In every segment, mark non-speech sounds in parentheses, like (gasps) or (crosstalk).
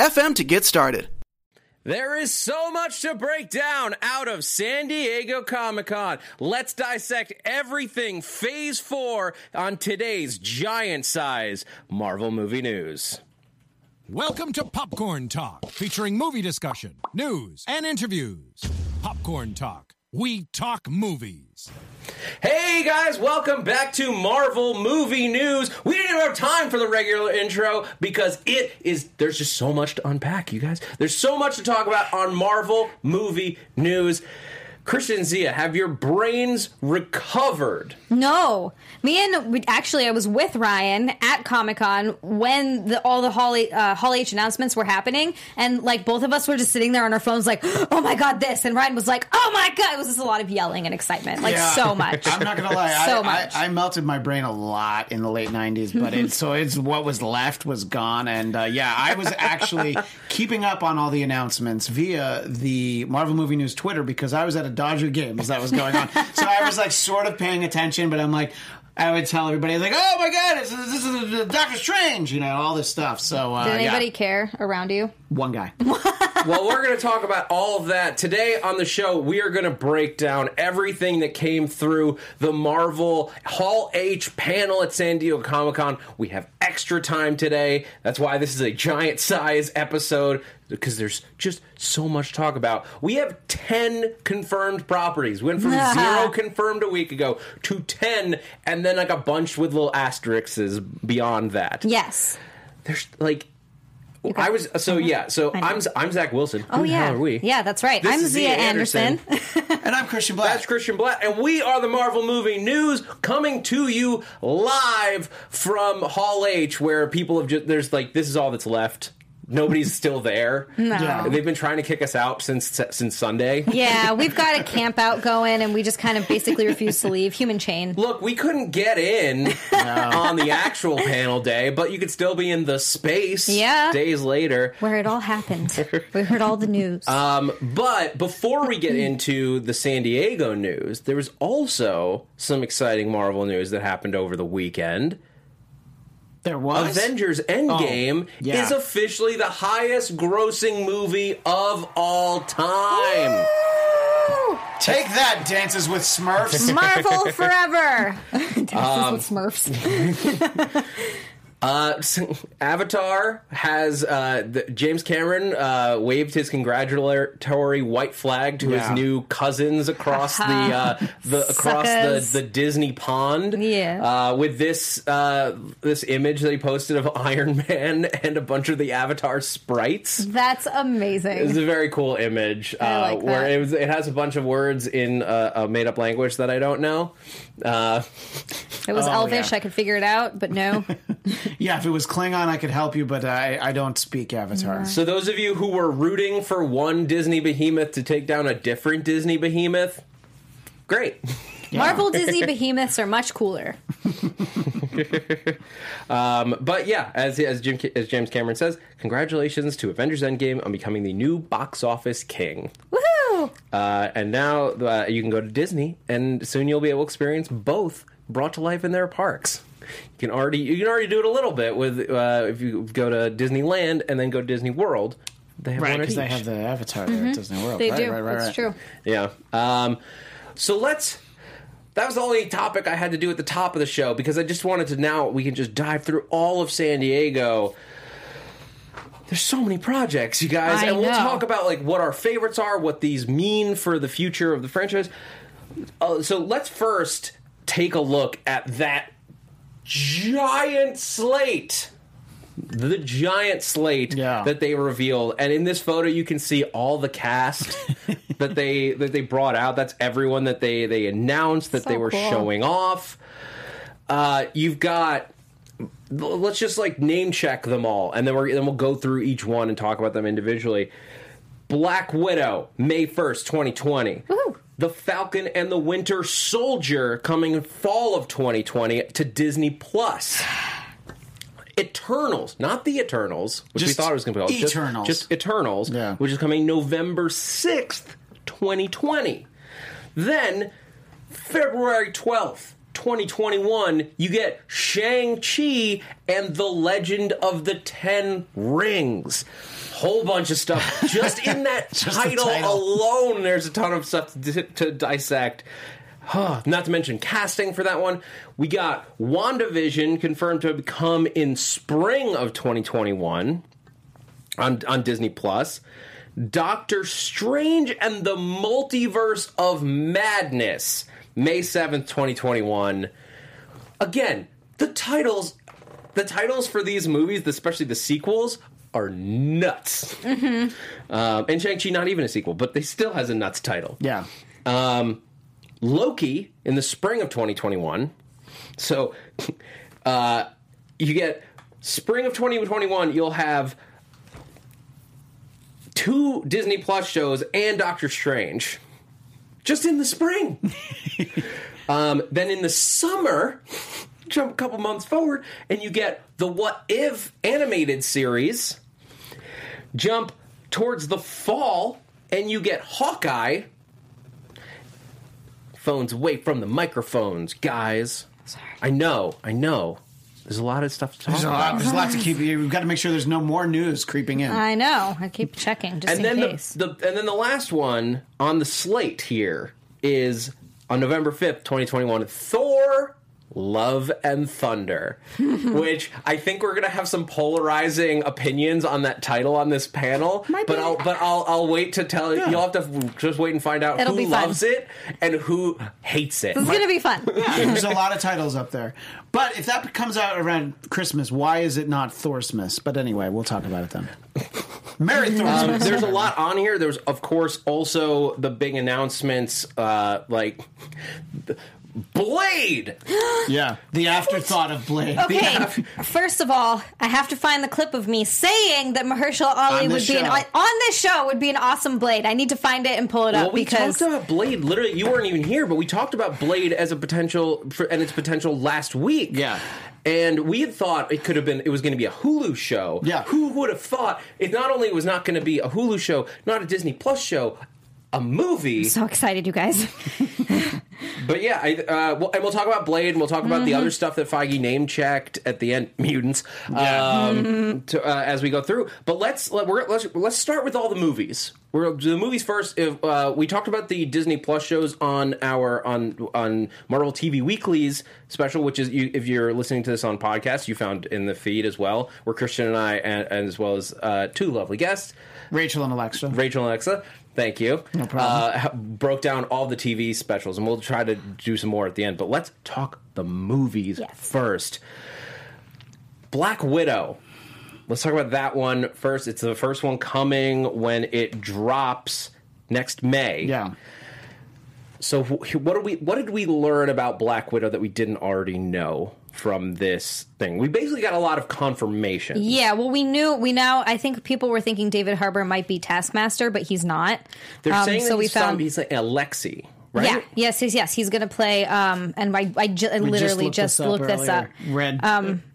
anchor.fm to get started. There is so much to break down out of San Diego Comic Con. Let's dissect everything Phase 4 on today's giant size Marvel movie news. Welcome to Popcorn Talk, featuring movie discussion, news, and interviews. Popcorn Talk. We talk movies. Hey guys, welcome back to Marvel Movie News. We didn't even have time for the regular intro because it is there's just so much to unpack, you guys. There's so much to talk about on Marvel Movie News. Christian Zia, have your brains recovered? No, me and we, actually, I was with Ryan at Comic Con when the, all the Hall, uh, Hall H announcements were happening, and like both of us were just sitting there on our phones, like, "Oh my god, this!" And Ryan was like, "Oh my god!" It was just a lot of yelling and excitement, like Yeah. so much. I'm not gonna lie. So I, much. I, I melted my brain a lot in the late '90s, but it's so it's what was left was gone, and uh, yeah, I was actually keeping up on all the announcements via the Marvel Movie News Twitter because I was at a Dodger game as that was going on. so I was like sort of paying attention, but I'm like. I would tell everybody like, "Oh my god, this is, this is uh, Doctor Strange," you know, all this stuff. So, uh, Did anybody yeah. care around you? one guy. (laughs) well, we're going to talk about all of that today on the show. We are going to break down everything that came through the Marvel Hall H panel at San Diego Comic Con. We have extra time today. That's why this is a giant size episode because there's just so much talk about. We have 10 confirmed properties. We went from (laughs) zero confirmed a week ago to 10 and then like a bunch with little asterisks beyond that. Yes. There's like I was so uh-huh. yeah. So I know. I'm I'm Zach Wilson. Oh, Who Oh the yeah. hell are we? Yeah, that's right. This I'm is Zia Zia Anderson. (laughs) and I'm Christian Black. That's Christian Black, and we are the Marvel Movie News coming to you live from Hall H, where people have just there's like this is all that's left. Nobody's still there. No. Yeah. They've been trying to kick us out since since Sunday. yeah, we've got a camp out going, and we just kind of basically refuse to leave. Human chain. Look, we couldn't get in (laughs) on the actual panel day, but you could still be in the space Yeah. days later. Where it all happened. We heard all the news. Um, but before we get into the San Diego news, there was also some exciting Marvel news that happened over the weekend. There was Avengers Endgame Oh, yeah. is officially the highest grossing movie of all time. Take that, Dances with Smurfs. Marvel forever. (laughs) (laughs) Dances Um, with Smurfs. (laughs) Uh, (laughs) so Avatar has uh, the, James Cameron uh, waved his congratulatory white flag to his new cousins across the (laughs) uh, the across the, Suckers. the Disney pond. Yeah. uh, with this uh, this image that he posted of (laughs) Iron Man and a bunch of the Avatar sprites. That's amazing. It's a very cool image uh, like where it, was, it has a bunch of words in a made up language that I don't know. Uh, It was Oh, Elvish. yeah. I could figure it out, but no. Yeah, if it was Klingon, I could help you, but I, I don't speak Avatar. So those of you who were rooting for one Disney behemoth to take down a different Disney behemoth, great. Marvel (laughs) Disney behemoths are much cooler. (laughs) Um, but yeah, as as Jim as James Cameron says, congratulations to Avengers Endgame on becoming the new box office king. Woohoo! Uh, and now uh, you can go to Disney, and soon you'll be able to experience both brought to life in their parks. You can already you can already do it a little bit with uh, if you go to Disneyland and then go to Disney World. They have Right, one because they have the Avatar there at Disney World. They right, do. Right, right, That's right. true. Yeah. Um, so let's. That was the only topic I had to do at the top of the show because I just wanted to now we can just dive through all of San Diego. There's so many projects, you guys, I and we'll know. talk about like what our favorites are, what these mean for the future of the franchise. Uh, so let's first take a look at that giant slate the giant slate Yeah. that they revealed and in this photo you can see all the cast (laughs) that they that they brought out that's everyone that they they announced that So they were cool. showing off uh you've got let's just like name check them all, and then we're then we'll go through each one and talk about them individually. Black Widow, May first, twenty twenty. The Falcon and the Winter Soldier coming in fall of 2020 to Disney Plus. Eternals, not the Eternals, which we thought it was going to be called. just- Eternals. Just, Eternals, Yeah. which is coming November 6th, 2020. Then, February 12th, 2021, you get Shang-Chi and the Legend of the Ten Rings. Whole bunch of stuff. (laughs) Just in that the title, title. alone, there's a ton of stuff to, to dissect. Not to mention casting for that one. We got WandaVision confirmed to come in spring of 2021 on, on Disney Plus. Doctor Strange and the Multiverse of Madness, May 7th, 2021. Again, the titles the titles for these movies, especially the sequels, are nuts. Um, and Shang-Chi not even a sequel, but they still has a nuts title. Yeah. Um, Loki in the spring of 2021. So (laughs) uh, you get spring of 2021, you'll have two Disney Plus shows and Doctor Strange just in the spring. (laughs) um, then in the summer, jump a couple months forward, and you get the What If animated series. Jump towards the fall, and you get Hawkeye. Phones away from the microphones, guys. Sorry. I know, I know. There's a lot of stuff to talk There's a lot. There's a lot to keep. We've got to make sure there's no more news creeping in. I know. I keep checking just and in then case. the, the and then the last one on the slate here is on November fifth, twenty twenty one. Thor. Love and Thunder, (laughs) which I think we're gonna have some polarizing opinions on that title on this panel. Might but be. I'll but I'll I'll wait to tell you. You'll have to just wait and find out It'll who loves it and who hates it. it's gonna be fun. (laughs) There's a lot of titles up there. But if that comes out around Christmas, why is it not Thorsmas? But anyway, we'll talk about it then. (laughs) Merry Thorsmas. Um, there's a lot on here. There's, of course, also the big announcements, uh, like Blade. (gasps) yeah. The afterthought of Blade. Okay, (laughs) first of all, I have to find the clip of me saying that Mahershala Ali would this be an, on this show would be an awesome Blade. I need to find it and pull it Well, up we because talked about Blade. Literally, you weren't even here, but we talked about Blade as a potential for, and its potential last week. Yeah. And we had thought it could have been, it was going to be a Hulu show. Yeah. Who would have thought it not only was not going to be a Hulu show, not a Disney Plus show, a movie. so excited, you guys. (laughs) But yeah, I, uh, well, and we'll talk about Blade, and we'll talk about the Mm-hmm. other stuff that Feige name checked at the end, (laughs) mutants, um, to, uh, as we go through. But let's let, we're, let's let's start with all the movies. We're the movies first. If uh, we talked about the Disney Plus shows on our on on Marvel TV Weeklies special, which is you, if you're listening to this on podcast, you found in the feed as well, where Christian and I, and, and as well as uh, two lovely guests, Rachel and Alexa. Rachel and Alexa. Thank you. No problem. Uh, broke down all the TV specials, and we'll try to do some more at the end. But let's talk the movies Yes. first. Black Widow. Let's talk about that one first. It's the first one coming when it drops next May. Yeah. So what did we what did we learn about Black Widow that we didn't already know from this thing? We basically got a lot of confirmation. yeah, well, we knew we now. I think people were thinking David Harbour might be Taskmaster, but he's not. They're Um, saying so that we he's, found. some, he's like Alexi, right? Yeah. Yes. Yes. Yes. He's going to play. Um. And I. I, ju- I We literally looked just, looked this up. earlier. Read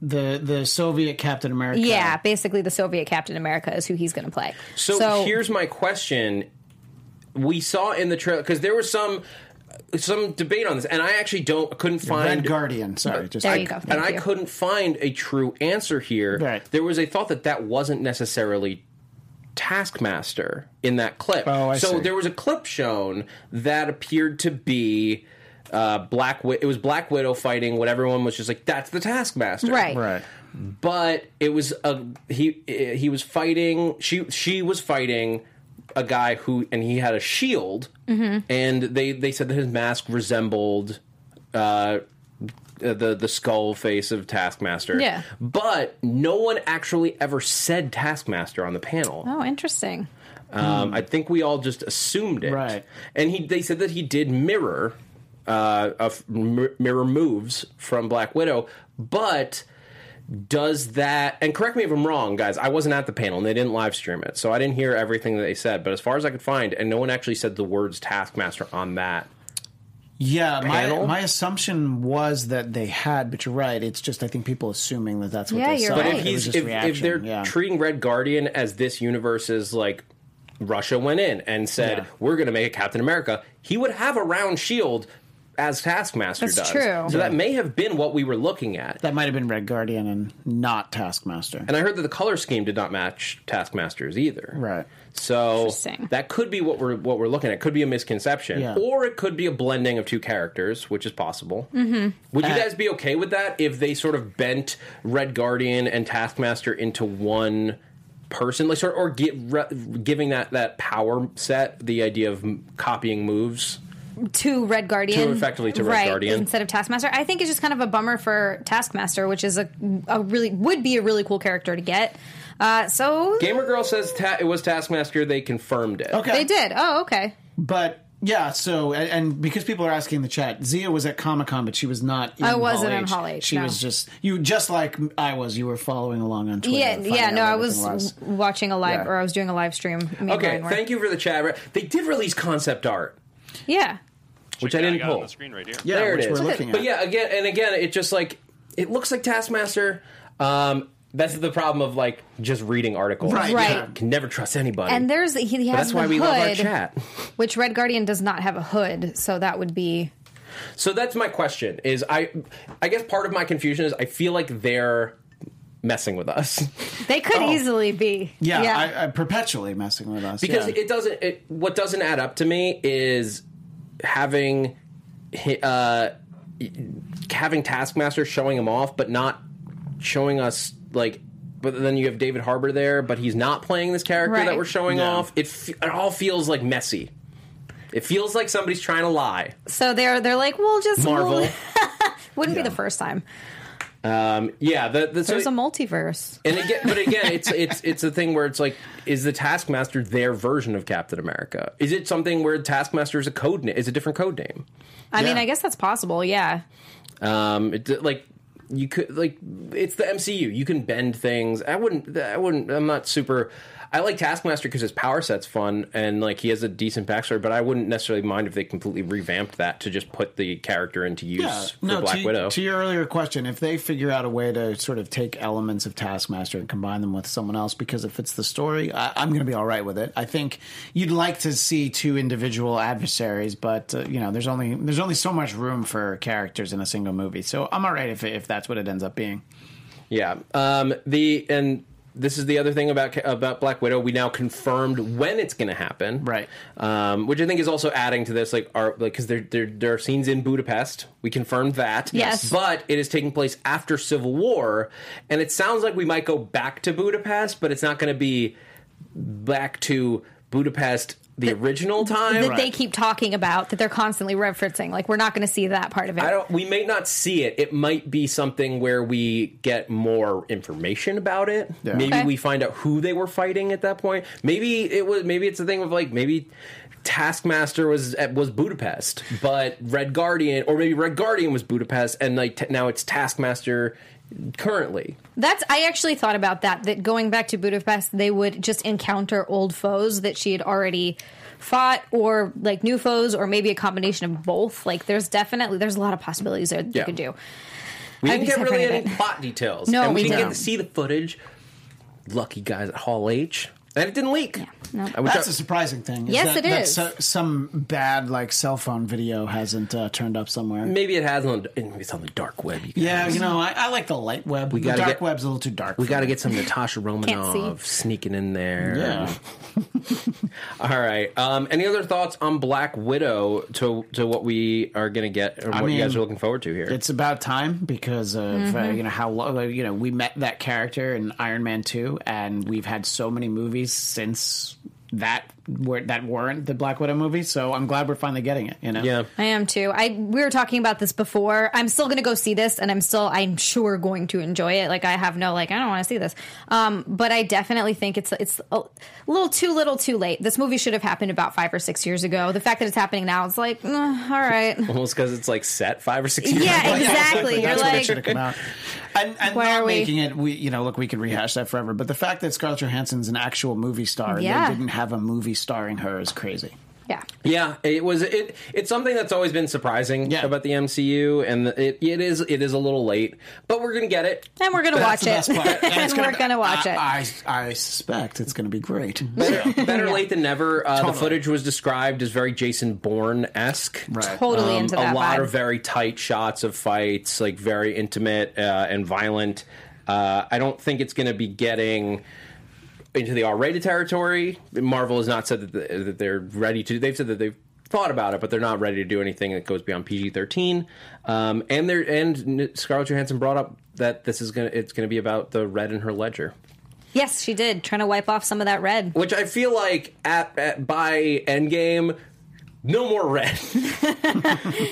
the the Soviet Captain America. Yeah. Basically, the Soviet Captain America is who he's going to play. So, here's my question: We saw in the trailer because there was some some debate on this, and I actually don't couldn't find Red Guardian. Sorry, just There you go. and Thank I couldn't find a true answer here. Right. There was a thought that that wasn't necessarily Taskmaster in that clip. Oh, I so see. there was a clip shown that appeared to be. Uh, Black Wi- it was Black Widow fighting what everyone was just like that's the Taskmaster Right. right. but it was a he he was fighting she she was fighting a guy who and he had a shield and they they said that his mask resembled uh the the skull face of Taskmaster. Yeah. But no one actually ever said Taskmaster on the panel. Oh, interesting. Um, I think we all just assumed it. Right. And he they said that he did mirror uh, of mirror moves from Black Widow, but does that and correct me if i'm wrong guys i wasn't at the panel and they didn't live stream it so i didn't hear everything that they said but as far as i could find and no one actually said the words taskmaster on that Yeah, my, Panel? my assumption was that they had, but you're right. It's just I think people assuming that that's what Yeah, they you're saw. but right. if he's if, if they're yeah. treating red guardian as this universe's like russia went in and said Yeah. we're going to make a captain america he would have a round shield as taskmaster That's does true. so that may have been what we were looking at that might have been Red Guardian and not Taskmaster. And I heard that the color scheme did not match Taskmaster's either. Right. So that could be what we're what we're looking at. Could be a misconception, Yeah. or it could be a blending of two characters, which is possible. Mm-hmm. Would you Uh, guys be okay with that if they sort of bent Red Guardian and Taskmaster into one person, like sort or give, re, giving that that power set the idea of m- copying moves? To Red Guardian, To effectively to Red right, Guardian. instead of Taskmaster. I think it's just kind of a bummer for Taskmaster, which is a, a really would be a really cool character to get. Uh, so Gamer Girl says ta- it was Taskmaster. They confirmed it. Okay, they did. Oh, okay. but yeah. So and, and because people are asking in the chat, Zia was at Comic Con, but she was not. In I wasn't Hall in H. Hall H, She no. was just you, just like I was. You were following along on Twitter. Yeah, yeah. No, I was, everything watching a live, Yeah. or I was doing a live stream. Okay, thank you for the chat. They did release concept art. Yeah, Which Check I didn't got it on pull. the screen right here. Yeah, there it which is. we're looking but yeah, again and again, it just like it looks like Taskmaster. Um, that's the problem of like just reading articles. Right, Right. yeah. Can never trust anybody. and there's he, he But has that's the why we hood, love our chat. which Red Guardian does not have a hood, so that would be So that's my question. Is I, I guess part of my confusion is I feel like they're messing with us (laughs) they could Oh. easily be. Yeah, I, I'm perpetually messing with us because yeah. it doesn't. It, what doesn't add up to me is having, uh, having Taskmaster showing him off, but not showing us like. But then you have David Harbour there, but he's not playing this character that we're showing Yeah. off. It f- it all feels like messy. It feels like somebody's trying to lie. so they're they're like, we'll just Marvel. we'll- (laughs) wouldn't be the first time. Yeah, the, the so- There's a multiverse. And again, but again, it's it's it's a thing where it's like, is the Taskmaster their version of Captain America? Is it something where Taskmaster is a code name? Is a different code name? I mean, I guess that's possible. Yeah. Um, it, like you could like it's the MCU. You can bend things. I wouldn't. I wouldn't. I'm not super. I like Taskmaster because his power set's fun and like he has a decent backstory. But I wouldn't necessarily mind if they completely revamped that to just put the character into use Yeah, for no. Black to, Widow. to your earlier question, if they figure out a way to sort of take elements of Taskmaster and combine them with someone else because it fits the story, I, I'm going to be all right with it. I think you'd like to see two individual adversaries, but uh, you know, there's only there's only so much room for characters in a single movie. So I'm all right if if that's what it ends up being. Yeah. Um, the and this is the other thing about about Black Widow. We now confirmed when it's going to happen, Right. Um, which I think is also adding to this, like, our like because there, there there are scenes in Budapest. We confirmed that, Yes. But it is taking place after Civil War, and it sounds like we might go back to Budapest, but it's not going to be back to Budapest the original time. That they keep talking about, that they're constantly referencing. Like, we're not going to see that part of it. I don't. We may not see it. It might be something where we get more information about it. Yeah. Maybe Okay. we find out who they were fighting at that point. Maybe it was. Maybe it's a thing of like maybe Taskmaster was at, was Budapest, but Red Guardian, or maybe Red Guardian was Budapest, and like t- now it's Taskmaster currently. That's I actually thought about that. That going back to Budapest, they would just encounter old foes that she had already fought, or like new foes, or maybe a combination of both. Like, there's definitely there's a lot of possibilities there that Yeah. you could do. We didn't get really any plot details. No, and we, we didn't get don't. to see the footage. Lucky guys at Hall H, and it didn't leak. no. I That's I- a surprising thing. is Yes, that, it that is. so- some bad like cell phone video hasn't uh, turned up somewhere. maybe it has on. Maybe it's on the dark web. You. Yeah, you know, I, I like the light web. the dark get- web's a little too dark. We for got to get some Natasha (laughs) Romanoff see. sneaking in there. Yeah. (laughs) All right. Um, any other thoughts on Black Widow to to what we are going to get or I what you guys are looking forward to here? It's about time because of uh, Mm-hmm. you know how long you know we met that character in Iron Man two, and we've had so many movies since that were, that weren't the Black Widow movie. So I'm glad we're finally getting it. You know, Yeah. I am too. I we were talking about this before. I'm still going to go see this, and I'm still I'm sure going to enjoy it. Like I have no like I don't want to see this, um, but I definitely think it's it's a little too little, too late. This movie should have happened about five or six years ago. The fact that it's happening now, it's like, eh, all right. (laughs) Almost because it's like set five or six years. Ago. Yeah, ago. exactly. You're That's when it like- should have come out. (laughs) And, and Why not are we- making it, we you know, look, we could rehash that forever. But the fact that Scarlett Johansson's an actual movie star, Yeah. they didn't have a movie starring her is crazy. Yeah. Yeah, it was it. It's something that's always been surprising Yeah. about the MCU, and it it is it is a little late, but we're gonna get it. And we're gonna watch it. best part. and it's (laughs) we're gonna watch it. I, I, I suspect it's going to be great. (laughs) Better, better Yeah. late than never. Uh, The footage was described as very Jason Bourne esque. Right. totally into that Um, a lot vibe. of very tight shots of fights, like very intimate uh, and violent. Uh, I don't think it's going to be getting into the R-rated territory. Marvel has not said that, the, that they're ready to. They've said that they've thought about it, but they're not ready to do anything that goes beyond PG-13. Um, and they're and Scarlett Johansson brought up that this is gonna it's gonna be about the red in her ledger. yes, she did. Trying to wipe off some of that red. which I feel like at, at by Endgame, no more red. (laughs)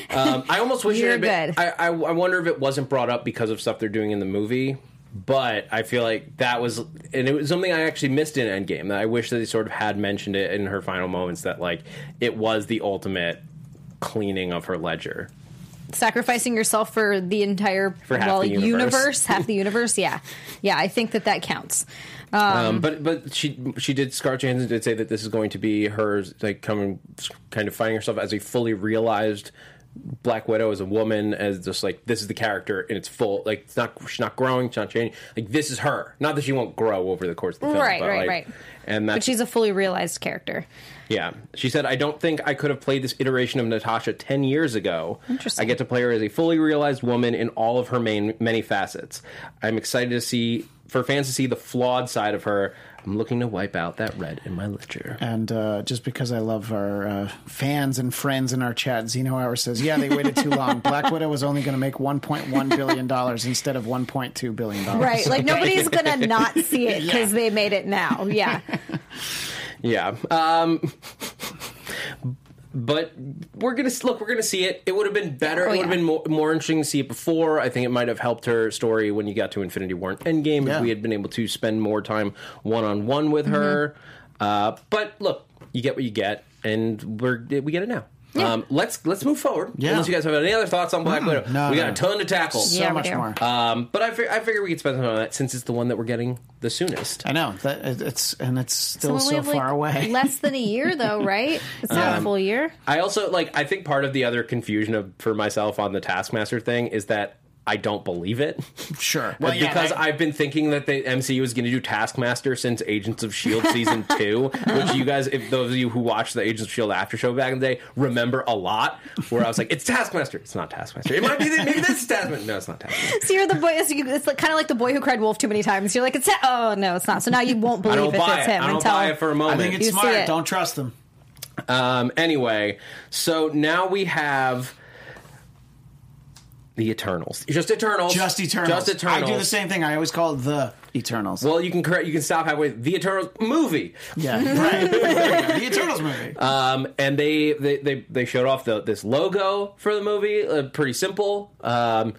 um, I almost wish You're it had been, good. I, I I wonder if it wasn't brought up because of stuff they're doing in the movie. But I feel like that was, and it was something I actually missed in Endgame. That I wish that they sort of had mentioned it in her final moments. That like it was the ultimate cleaning of her ledger. Sacrificing yourself for the entire For half well the universe. half the (laughs) universe. Yeah, yeah. I think that that counts. Um, but but she she did Scarlett Johansson did say that this is going to be her like coming kind of finding herself as a fully realized Black Widow as a woman as just like this is the character and it's full like it's not she's not growing she's not changing like this is her not that she won't grow over the course of the film Right, but, right, like- right. and that's But she's a fully realized character. yeah. She said, I don't think I could have played this iteration of Natasha 10 years ago. Interesting. I get to play her as a fully realized woman in all of her main, many facets. I'm excited to see, for fans to see the flawed side of her. I'm looking to wipe out that red in my ledger. And uh, just because I love our uh, fans and friends in our chat, Zeno Hour says, "Yeah, they waited too long. (laughs) Black Widow was only going to make 1.1 billion dollars instead of 1.2 billion dollars." Right. Like nobody's gonna not see it (laughs) because they made it now. Yeah. (laughs) Yeah. Um, but we're gonna look. We're gonna see it. It would have been better. Oh, it would yeah. have been more, more interesting to see it before. I think it might have helped her story when you got to Infinity War and Endgame Yeah. if we had been able to spend more time one on one with Mm-hmm. her. Uh, but look, you get what you get, and we're we get it now. Um, let's let's move forward. Yeah. Unless you guys have any other thoughts on Black Widow, no, we got no. a ton to tackle. So Yeah, we much do. more. Um, but I, fig- I figure we could spend some time on that since it's the one that we're getting the soonest. I know that it- it's and it's still So so have, far like, away. (laughs) Less than a year, though, right? It's not a full year. I also like. I think part of the other confusion of for myself on the Taskmaster thing is that I don't believe it. (laughs) Sure. Well, because that- I've been thinking that the MCU is going to do Taskmaster since Agents of Shield season (laughs) two, which you guys, if those of you who watched the Agents of Shield after show back in the day, remember a lot. Where I was like, "It's Taskmaster. It's not Taskmaster. It might be. Maybe this is Taskmaster. No, it's not Taskmaster. So you're the boy. It's, it's like, kind of like the boy who cried wolf too many times. You're like, it's oh no, it's not. So now you won't (laughs) I believe don't if buy it's it. him I don't until buy it for a moment. think it's You see smart. it. Don't trust them. Um, anyway, so now we have the Eternals. Just Eternals. Just Eternals. Just Eternals. I do the same thing. I always call it the Eternals. Well, you can correct. You can stop halfway. The Eternals movie, yeah, right. (laughs) There you go. the Eternals movie. um, and they, they they they showed off the, this logo for the movie. Uh, pretty simple. Um,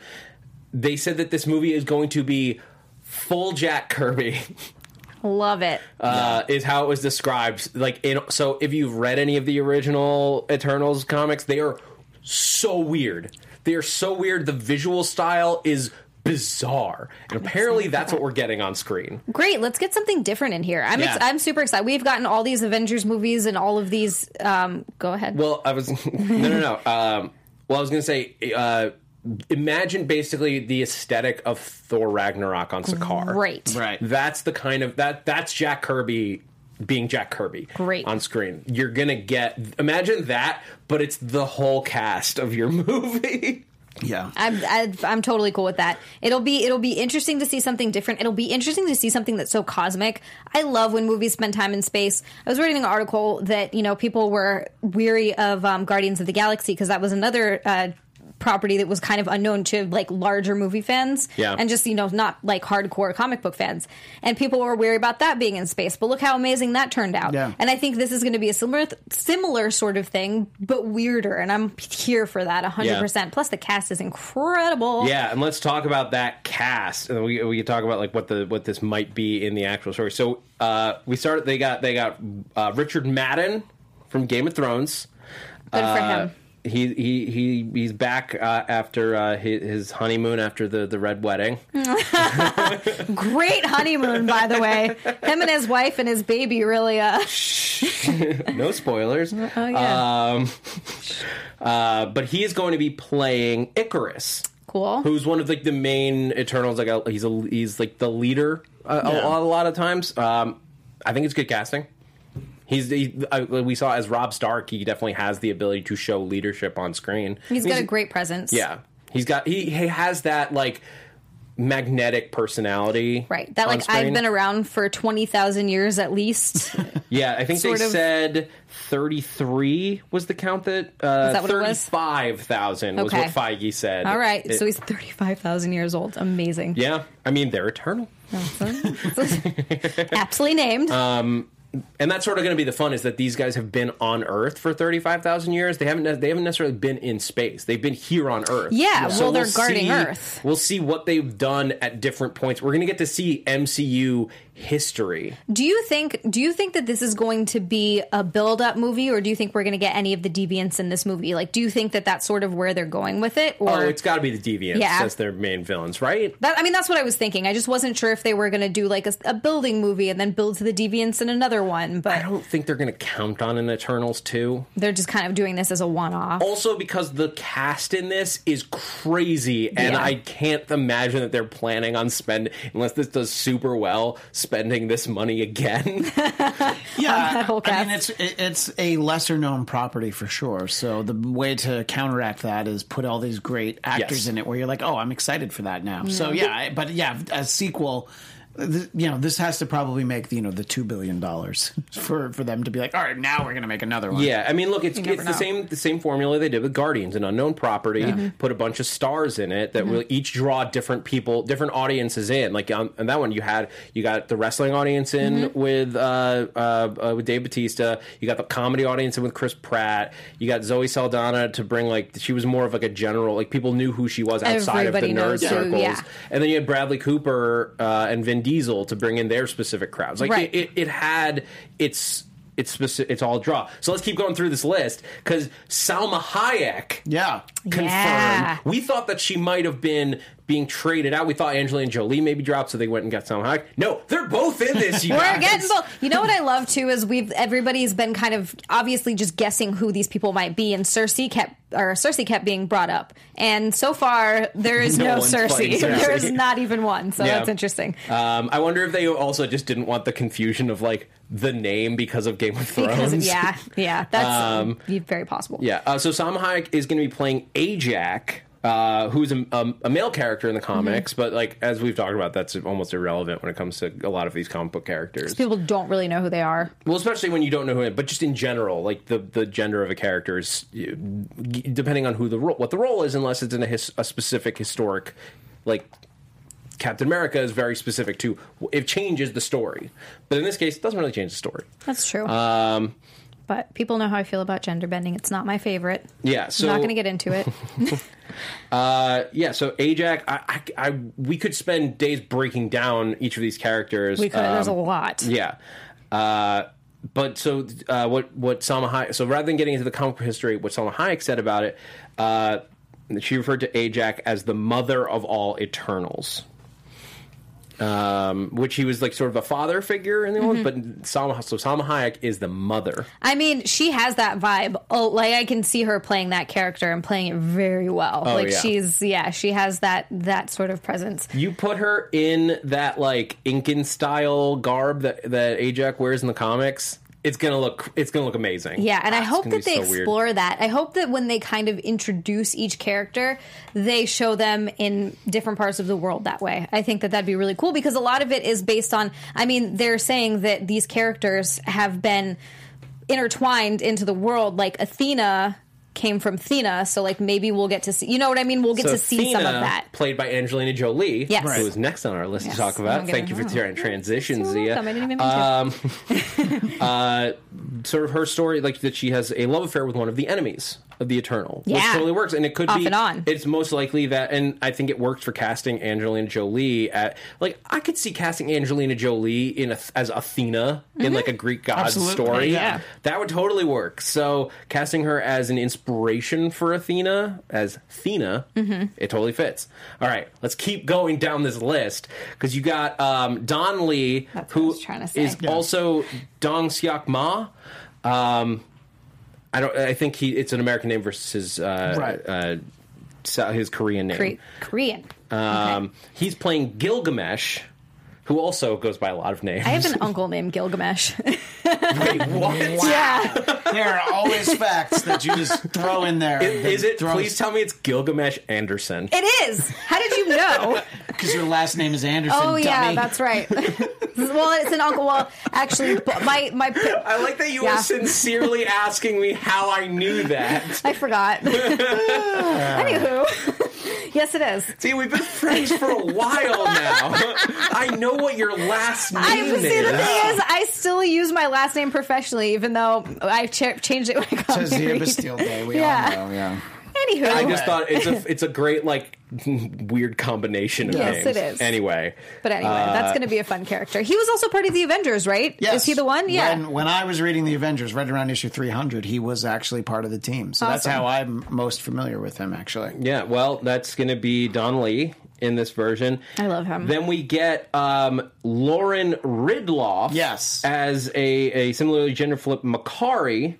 they said that this movie is going to be full Jack Kirby. (laughs) love it. Uh, is how it was described. Like, in, so if you've read any of the original Eternals comics, they are so weird. They are so weird. The visual style is bizarre, and apparently that's what we're getting on screen. Great. Let's get something different in here. I'm ex- I'm super excited. We've gotten all these Avengers movies and all of these. Um, go ahead. Well, I was (laughs) no, no, no. Um, well, I was going to say, uh, imagine basically the aesthetic of Thor Ragnarok on Sakaar. Great. Right. That's the kind of that. That's Jack Kirby being Jack Kirby. Great. on screen. You're gonna get imagine that, but it's the whole cast of your (laughs) movie. Yeah. I'm, I'm I'm totally cool with that. It'll be it'll be interesting to see something different. It'll be interesting to see something that's so cosmic. I love when movies spend time in space. I was reading an article that you know people were weary of um, Guardians of the Galaxy because that was another. Uh, property that was kind of unknown to like larger movie fans, Yeah. and just you know not like hardcore comic book fans, and people were weary about that being in space. But look how amazing that turned out. Yeah. And I think this is going to be a similar similar sort of thing, but weirder, and I'm here for that hundred percent. Plus, the cast is incredible. Yeah, and let's talk about that cast, and we we can talk about like what the what this might be in the actual story. So uh, we started. They got they got uh, Richard Madden from Game of Thrones. Good for Uh, him. He he he he's back uh, after uh, his, his honeymoon after the the red wedding. (laughs) Great honeymoon, by the way. Him and his wife and his baby really. Uh, (laughs) no spoilers. (laughs) oh yeah, Um, uh, but he is going to be playing Ikaris. cool. who's one of like the main Eternals. Like a, he's a he's like the leader uh, a, a, lot of times. Um, I think it's good casting. He's he, uh, we saw as Robb Stark. He definitely has the ability to show leadership on screen. He's got a great presence. yeah. He's got he, he has that like magnetic personality. Right. That like I've been around for 20,000 years at least. (laughs) Yeah, I think they of- said 33 was the count that uh that what it was? 35,000 was what Feige said. All right. It- so he's 35,000 years old. Amazing. Yeah, I mean they're eternal. (laughs) Aptly named. Uh, and that's sort of going to be the fun is that these guys have been on Earth for thirty five thousand years. They haven't they haven't necessarily been in space. They've been here on Earth. Yeah, well, they're we'll guarding see- Earth. We'll see what they've done at different points. We're going to get to see MCU history. do you think do you think that this is going to be a build up movie or do you think we're going to get any of the deviants in this movie? Like do you think that that's sort of where they're going with it or oh, it's got to be the Deviants Yeah. as their main villains, right? that, I mean, that's what I was thinking. I just wasn't sure if they were going to do like a, a building movie and then build to the deviants in another one, but I don't think they're going to count on an Eternals too. they're just kind of doing this as a one off. Also, because the cast in this is crazy, and Yeah. I can't imagine that they're planning on spending, unless this does super well, spending this money again. (laughs) Yeah, that I mean it's it's a lesser known property for sure. So the way to counteract that is put all these great actors Yes. in it, where you're like, oh, I'm excited for that now. So yeah, I- but yeah, a sequel. Th- You know, this has to probably make you know the two billion dollars (laughs) for for them to be like, all right, now we're going to make another one. yeah, I mean, look, it's never it's the same the same formula they did with Guardians, an unknown property. Put a bunch of stars in it that will each draw different people, different audiences in. Like on, on that one, you had you got the wrestling audience in with uh, uh, uh, with Dave Batista. You got the comedy audience in with Chris Pratt. You got Zoe Saldana to bring like she was more of like a general like people knew who she was outside Everybody of the nerd who, circles. yeah. And then you had Bradley Cooper uh, and Vin Diesel to bring in their specific crowds. Like Right. it, it, it had its it's specific, it's all draw. So let's keep going through this list because Salma Hayek yeah. confirmed. Yeah. We thought that she might have been being traded out. We thought Angelina Jolie maybe dropped, so they went and got Salma Hayek. No, they're both in this. You (laughs) We're getting both. You know what I love too is we've everybody's been kind of obviously just guessing who these people might be, and Sersi kept or Sersi kept being brought up, and so far there is (laughs) No no, Sersi. (laughs) Sersi. There is not even one. So Yeah. that's interesting. Um, I wonder if they also just didn't want the confusion of like the name because of Game of Thrones. Of, yeah, yeah, that's Um, very possible. Yeah. Uh, so Salma Hayek is going to be playing Ajak, uh, who's a, a, a male character in the comics, Mm-hmm. but like as we've talked about, that's almost irrelevant when it comes to a lot of these comic book characters. People don't really know who they are. Well, especially when you don't know who, but just in general, like the the gender of a character is depending on who the role, what the role is, unless it's in a, his, a specific historic, like Captain America is very specific to it changes the story, but in this case, it doesn't really change the story. That's true. Um, but people know how I feel about gender bending. It's not my favorite. yeah, so I'm not going to get into it. (laughs) Uh, yeah, so Ajak, I, I, I, we could spend days breaking down each of these characters. We could. There's a Um, lot. Yeah. Uh, but so uh, what what Salma Hayek, so rather than getting into the comic book history, what Salma Hayek said about it, uh, she referred to Ajak as the mother of all Eternals. Um, which he was like sort of a father figure in the old, but Salma, so Salma Hayek is the mother. I mean, she has that vibe. Oh, like I can see her playing that character and playing it very well. like Oh, yeah. she's yeah, she has that that sort of presence. You put her in that like Incan style garb that that Ajak wears in the comics. It's gonna look. It's gonna look amazing. Yeah, and I hope that they so weird. explore that. I hope that when they kind of introduce each character, they show them in different parts of the world that way. I think that that'd be really cool because a lot of it is based on. I mean, they're saying that these characters have been intertwined into the world. Like Athena came from Thena. So like maybe we'll get to see. You know what I mean? We'll get So to see some of that. played by Angelina Jolie, Yes. who is next on our list Yes. to talk about. Thank you for your transition, Zia. welcome. I didn't even mean to. Um, (laughs) (laughs) uh, sort of her story, like that she has a love affair with one of the enemies of the Eternal, which Yeah. totally works, and it could Off be. and on. It's most likely that, and I think it worked for casting Angelina Jolie at like I could see casting Angelina Jolie in a, as Athena in Mm-hmm. like a Greek god Absolutely, story. yeah. that would totally work. So casting her as an inspiration for Athena as Athena, Mm-hmm. it totally fits. All right, let's keep going down this list because you got um, Don Lee, That's what I who was trying to say. is Yeah. also Dong Seok Ma. Um, I don't. I think he. It's an American name versus his uh, Right. uh, so- his Korean name. Kore- Korean. Um, Okay. He's playing Gilgamesh, who also goes by a lot of names. I have an uncle named Gilgamesh. (laughs) Wait, (laughs) what? yeah. There are always facts that you just throw in there. Is it? Throw- Please tell me it's Gilgamesh Anderson. It is. How did you know? (laughs) Because your last name is Anderson. Oh yeah, that's right. well, it's an uncle. Well, actually, my my I like that you Yeah. were sincerely asking me how I knew that. I forgot. Anywho, yes, it is. See, we've been friends for a while now. I know what your last name I is. see. The thing is, I still use my last name professionally, even though I ch- changed it when I got To Zia married. Bastille Day. We Yeah. all know. Yeah. Anywho, I just thought it's a it's a great like (laughs) weird combination of Yes, names. it is. Anyway, but anyway, Uh, that's going to be a fun character. He was also part of the Avengers, right? Yes. Is he the one? Yeah. When, when I was reading the Avengers, right around issue 300, he was actually part of the team. So that's how I'm most familiar with him, actually. Yeah, well, that's going to be Don Lee in this version. I love him. Then we get um, Lauren Ridloff. Yes. as a, a similarly gender flip Makkari.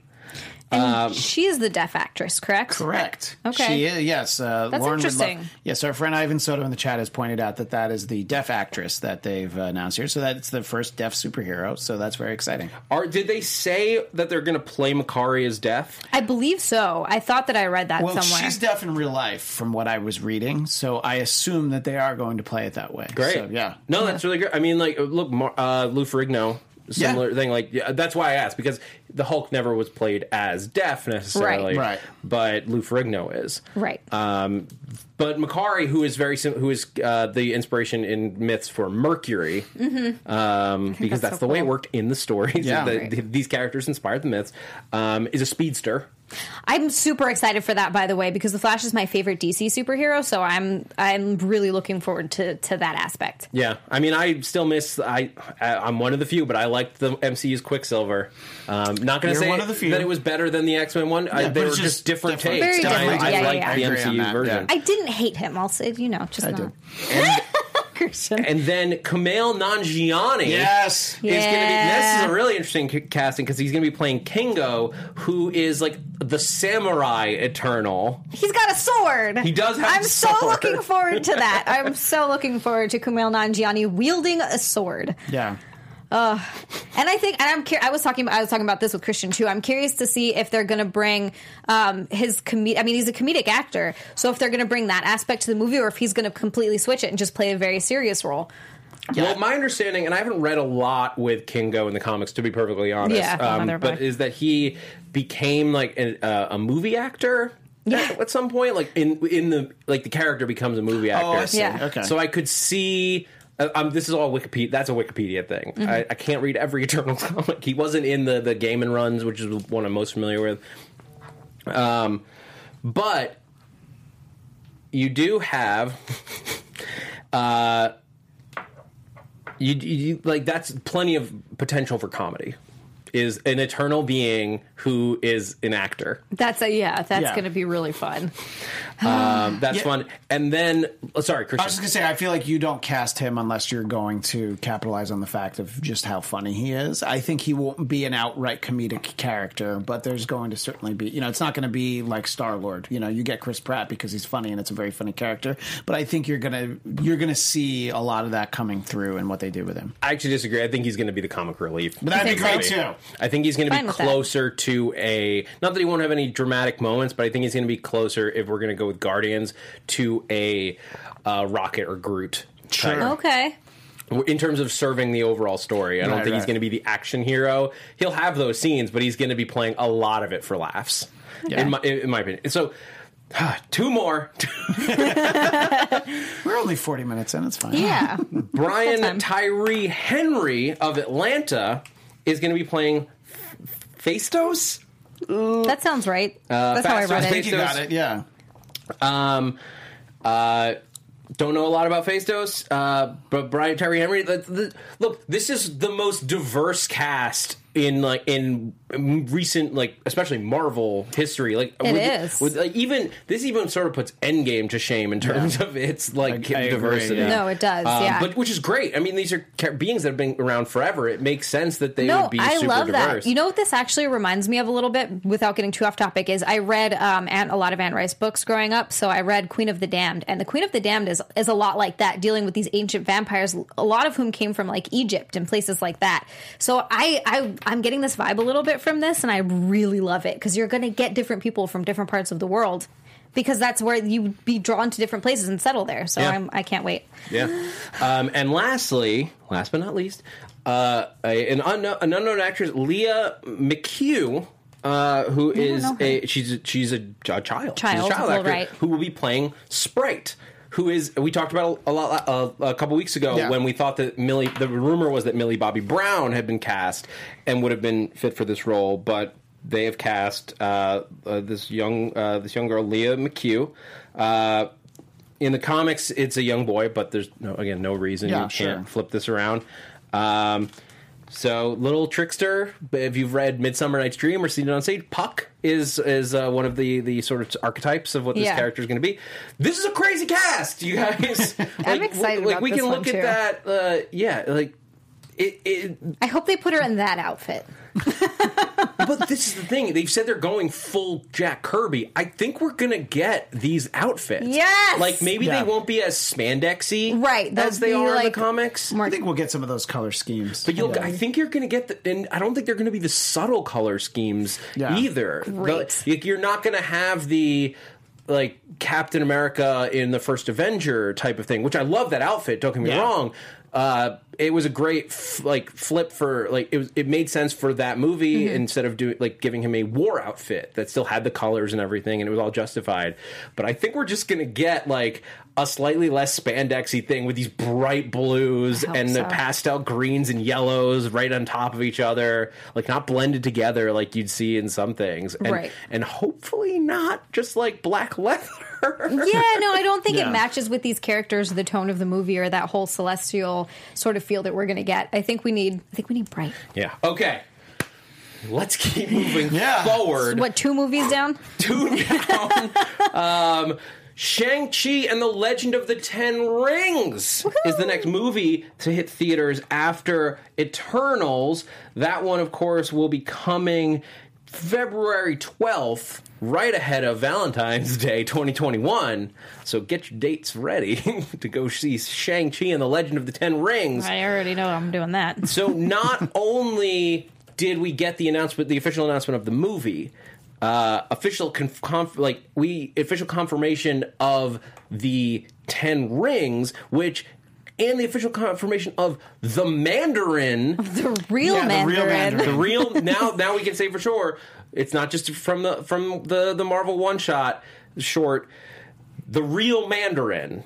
And she is the deaf actress, correct? Correct. Okay. She is, yes. Uh, That's Lauren Ridloff- interesting. Yes, our friend Ivan Soto in the chat has pointed out that that is the deaf actress that they've uh, announced here. So that's the first deaf superhero. So that's very exciting. Are did they say that they're going to play Makkari as deaf? I believe so. I thought that I read that Well, somewhere. she's deaf in real life, from what I was reading. So I assume that they are going to play it that way. Great. So, yeah. No, that's really great. I mean, like, look, uh, Lou Ferrigno, similar Yeah. thing. Like, yeah, that's why I asked because the Hulk never was played as deaf necessarily, Right. Right. But Lou Ferrigno is right. Um, but Makkari, who is very sim- who is uh, the inspiration in myths for Mercury, um, because Mm-hmm. that's that's so the way it worked in the stories. Yeah. The- Right. the- these characters inspired the myths. Um, is a speedster. I'm super excited for that, by the way, because the Flash is my favorite DC superhero. So I'm I'm really looking forward to to that aspect. Yeah, I mean, I still miss. I I'm one of the few, but I liked the MCU's Quicksilver. Um, not going to say one of the few. that it was better than the X Men one. I, they but were it's just, just different, different. takes. Very I- different. I, Yeah, yeah, liked yeah. the I MCU version. yeah. I didn't hate him. I'll say, you know, just I not. (laughs) do. And then Kumail Nanjiani. Yes. is going to be. This is a really interesting c- casting because he's going to be playing Kingo, who is like the samurai eternal. He's got a sword. He does have a sword sword. I'm so looking forward to that. (laughs) I'm so looking forward to Kumail Nanjiani wielding a sword. Yeah. And I think, and I'm cur- I was talking, I was talking about this with Christian too. I'm curious to see if they're going to bring um, his comedic. I mean, he's a comedic actor, so if they're going to bring that aspect to the movie, or if he's going to completely switch it and just play a very serious role. Well, my understanding, and I haven't read a lot with Kingo in the comics, to be perfectly honest. Yeah, um, but is that he became like a, uh, a movie actor? Yeah. At some point, like in in the like the character becomes a movie actor. Oh, I see. Yeah. Okay. So I could see. Uh, um, this is all Wikipedia. That's a Wikipedia thing. Mm-hmm. I, I can't read every (laughs) Eternal comic. He wasn't in the the Gaiman Runs, which is one I'm most familiar with. Um, but you do have, (laughs) uh, you, you like that's plenty of potential for comedy. Is an eternal being who is an actor. That's a yeah. That's Yeah. going to be really fun. Um, that's Yeah. fun. And then, oh, sorry, I was just gonna say, I feel like you don't cast him unless you're going to capitalize on the fact of just how funny he is. I think he won't be an outright comedic character, but there's going to certainly be. You know, it's not going to be like Star Lord. You know, you get Chris Pratt because he's funny and it's a very funny character. But I think you're gonna you're gonna see a lot of that coming through in what they do with him. I actually disagree. I think he's going to be the comic relief. But that'd be great too. I think he's going to Fine be with that. closer to a. Not that he won't have any dramatic moments, but I think he's going to be closer if we're going to go with Guardians to a uh, Rocket or Groot. type. Sure. Okay. in terms of serving the overall story. I don't Right, think he's going to be the action hero. He'll have those scenes, but he's going to be playing a lot of it for laughs. Yeah. In my in my opinion. So (sighs) two more. (laughs) (laughs) We're only 40 minutes in. It's fine. Yeah. (laughs) Brian Tyree Henry of Atlanta is going to be playing Phastos. that sounds right. That's how I read food I think it. you got it. Yeah. Um, uh, don't know a lot about Phastos, uh, but Brian Tyree Henry. The, the, look, this is the most diverse cast in like in recent like especially Marvel history. Like It with, is. with like even this even sort of puts Endgame to shame in terms of its like I- I agree, diversity. yeah. No, it does. Um, yeah. but which is great. I mean, these are beings that have been around forever. It makes sense that they no, would be I super love diverse. that. You know what this actually reminds me of a little bit, without getting too off topic, is I read um, Anne, a lot of Anne Rice books growing up. So I read Queen of the Damned, and the Queen of the Damned is is a lot like that, dealing with these ancient vampires, a lot of whom came from like Egypt and places like that. So I, I I'm getting this vibe a little bit from this, and I really love it because you're going to get different people from different parts of the world. Because that's where you'd be drawn to different places and settle there. So Yeah. I'm, I can't wait. Yeah. Um, and lastly, last but not least, uh, a, an, unknown, an unknown actress, Lia McHugh, uh, who is a she's a, she's a, a child, she's Child, a child actor right. who will be playing Sprite. Who is we talked about a lot uh, a couple weeks ago Yeah. when we thought that Millie the rumor was that Millie Bobby Brown had been cast and would have been fit for this role, but they have cast uh, uh, this young uh, this young girl Lia McHugh. Uh, in the comics, it's a young boy, but there's no again no reason Yeah, you can't sure. flip this around. Um, so, little trickster. If you've read *Midsummer Night's Dream* or seen it on stage, Puck is is uh, one of the the sort of archetypes of what this Yeah. character is going to be. This is a crazy cast, you guys. (laughs) I'm excited Like about we can look too. at that. Uh, yeah, like it, it. I hope they put her in that outfit. (laughs) But this is the thing. They've said they're going full Jack Kirby. I think we're gonna get these outfits. Yes! Like maybe Yeah. they won't be as spandexy, Right, they'll as they be, are in like, the comics. more- I think we'll get some of those color schemes. But you'll, Yeah. I think you're going to get the, and I don't think they're going to be the subtle color schemes Yeah. either. Great. The- like, you're not going to have the like Captain America in the first Avenger type of thing, which I love that outfit. Don't get me Yeah. wrong. Uh, it was a great f- like flip for like it was. It made sense for that movie Mm-hmm. instead of doing like giving him a war outfit that still had the colors and everything, and it was all justified. But I think we're just gonna get like a slightly less spandexy thing with these bright blues I hope and the pastel greens and yellows right on top of each other, like not blended together like you'd see in some things, and, Right. And hopefully not just like black (laughs) leather. Yeah, no, I don't think Yeah. it matches with these characters, the tone of the movie, or that whole celestial sort of feel that we're going to get. I think we need. I think we need bright. Yeah. Okay. Let's keep moving (laughs) Yeah. forward. What two movies down? Two down. (laughs) um, Shang-Chi and the Legend of the Ten Rings is the next movie to hit theaters after Eternals. That one, of course, will be coming February 12th, right ahead of Valentine's (laughs) Day 2021. So get your dates ready (laughs) to go see Shang-Chi and the Legend of the Ten Rings. I already know I'm doing that. So not (laughs) only did we get the announcement, the official announcement of the movie, uh, official conf- conf- like we official confirmation of the Ten Rings, which and the official confirmation of the Mandarin. (laughs) The real Yeah, the real Mandarin. Mandarin. The real now now we can say for sure it's not just from the from the the Marvel one shot short. The real Mandarin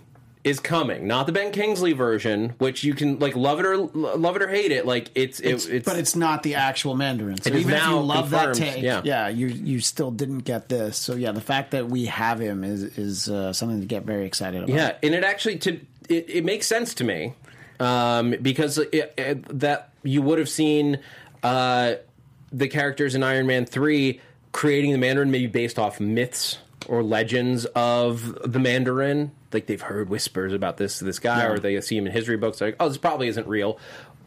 is coming, not the Ben Kingsley version, which you can like love it or love it or hate it. Like it's it, It's, it's, but it's not the actual Mandarin. So even if you love that confirmed, take, yeah. yeah. you you still didn't get this. So yeah, the fact that we have him is is uh, something to get very excited about. Yeah, and it actually to it, it makes sense to me um, because it, it, that you would have seen uh, the characters in Iron Man three creating the Mandarin maybe based off myths or legends of the Mandarin. Like they've heard whispers about this this guy, Yeah. or they see him in history books. Like, oh, this probably isn't real.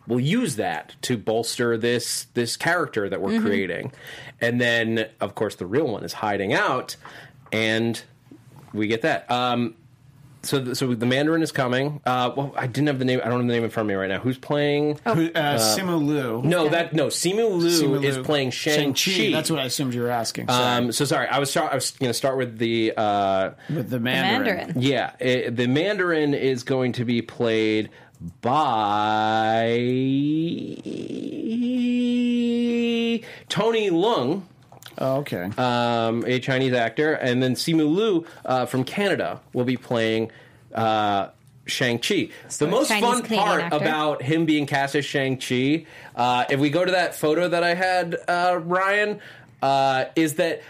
We'll use that to bolster this this character that we're creating, and then of course the real one is hiding out, and we get that. Um, so, the, so the Mandarin is coming. Uh, well, I didn't have the name. I don't have the name in front of me right now. Who's playing? Who, uh, Simu Liu. No, that no. Simu Liu Simu is playing Shang Chi. That's what I assumed you were asking. Sorry. Um, so sorry, I was start, I was going to start with the uh, with the The Mandarin. Mandarin. yeah. It, the Mandarin is going to be played by Tony Leung, Oh, okay. um, a Chinese actor, and then Simu Liu uh, from Canada will be playing uh, Shang Chi. So The most Chinese fun Canadian part actor. about him being cast as Shang Chi, uh, if we go to that photo that I had, uh, Ryan, uh, is that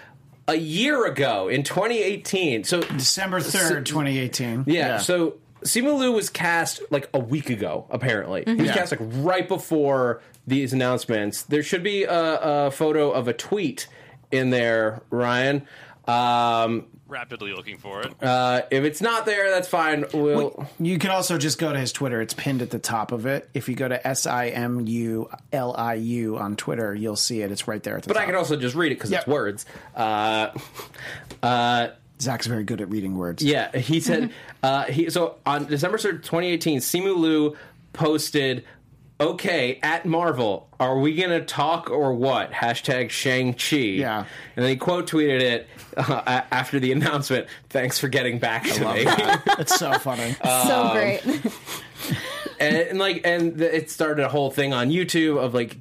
a year ago in 2018. So December 3rd, 2018. yeah, so Simu Liu was cast like a week ago, apparently. He was Yeah. cast like right before these announcements. There should be a, a photo of a tweet in there, Ryan. Um, Rapidly looking for it. uh, if it's not there, that's fine. We'll. You can also just go to his Twitter. It's pinned at the top of it. If you go to S I M U L I U on Twitter, you'll see it. It's right there at the but top. I can also just read it because Yep. it's words. Uh, uh, Zach's very good at reading words. Yeah, he said uh, he so on December third, twenty eighteen, Simu Liu posted. Okay, at Marvel, are we gonna talk or what? Hashtag Shang Chi. Yeah. and then he quote tweeted it uh, after the announcement. Thanks for getting back to me. (laughs) It's so funny. so great. (laughs) and, and like, and the, it started a whole thing on YouTube of like,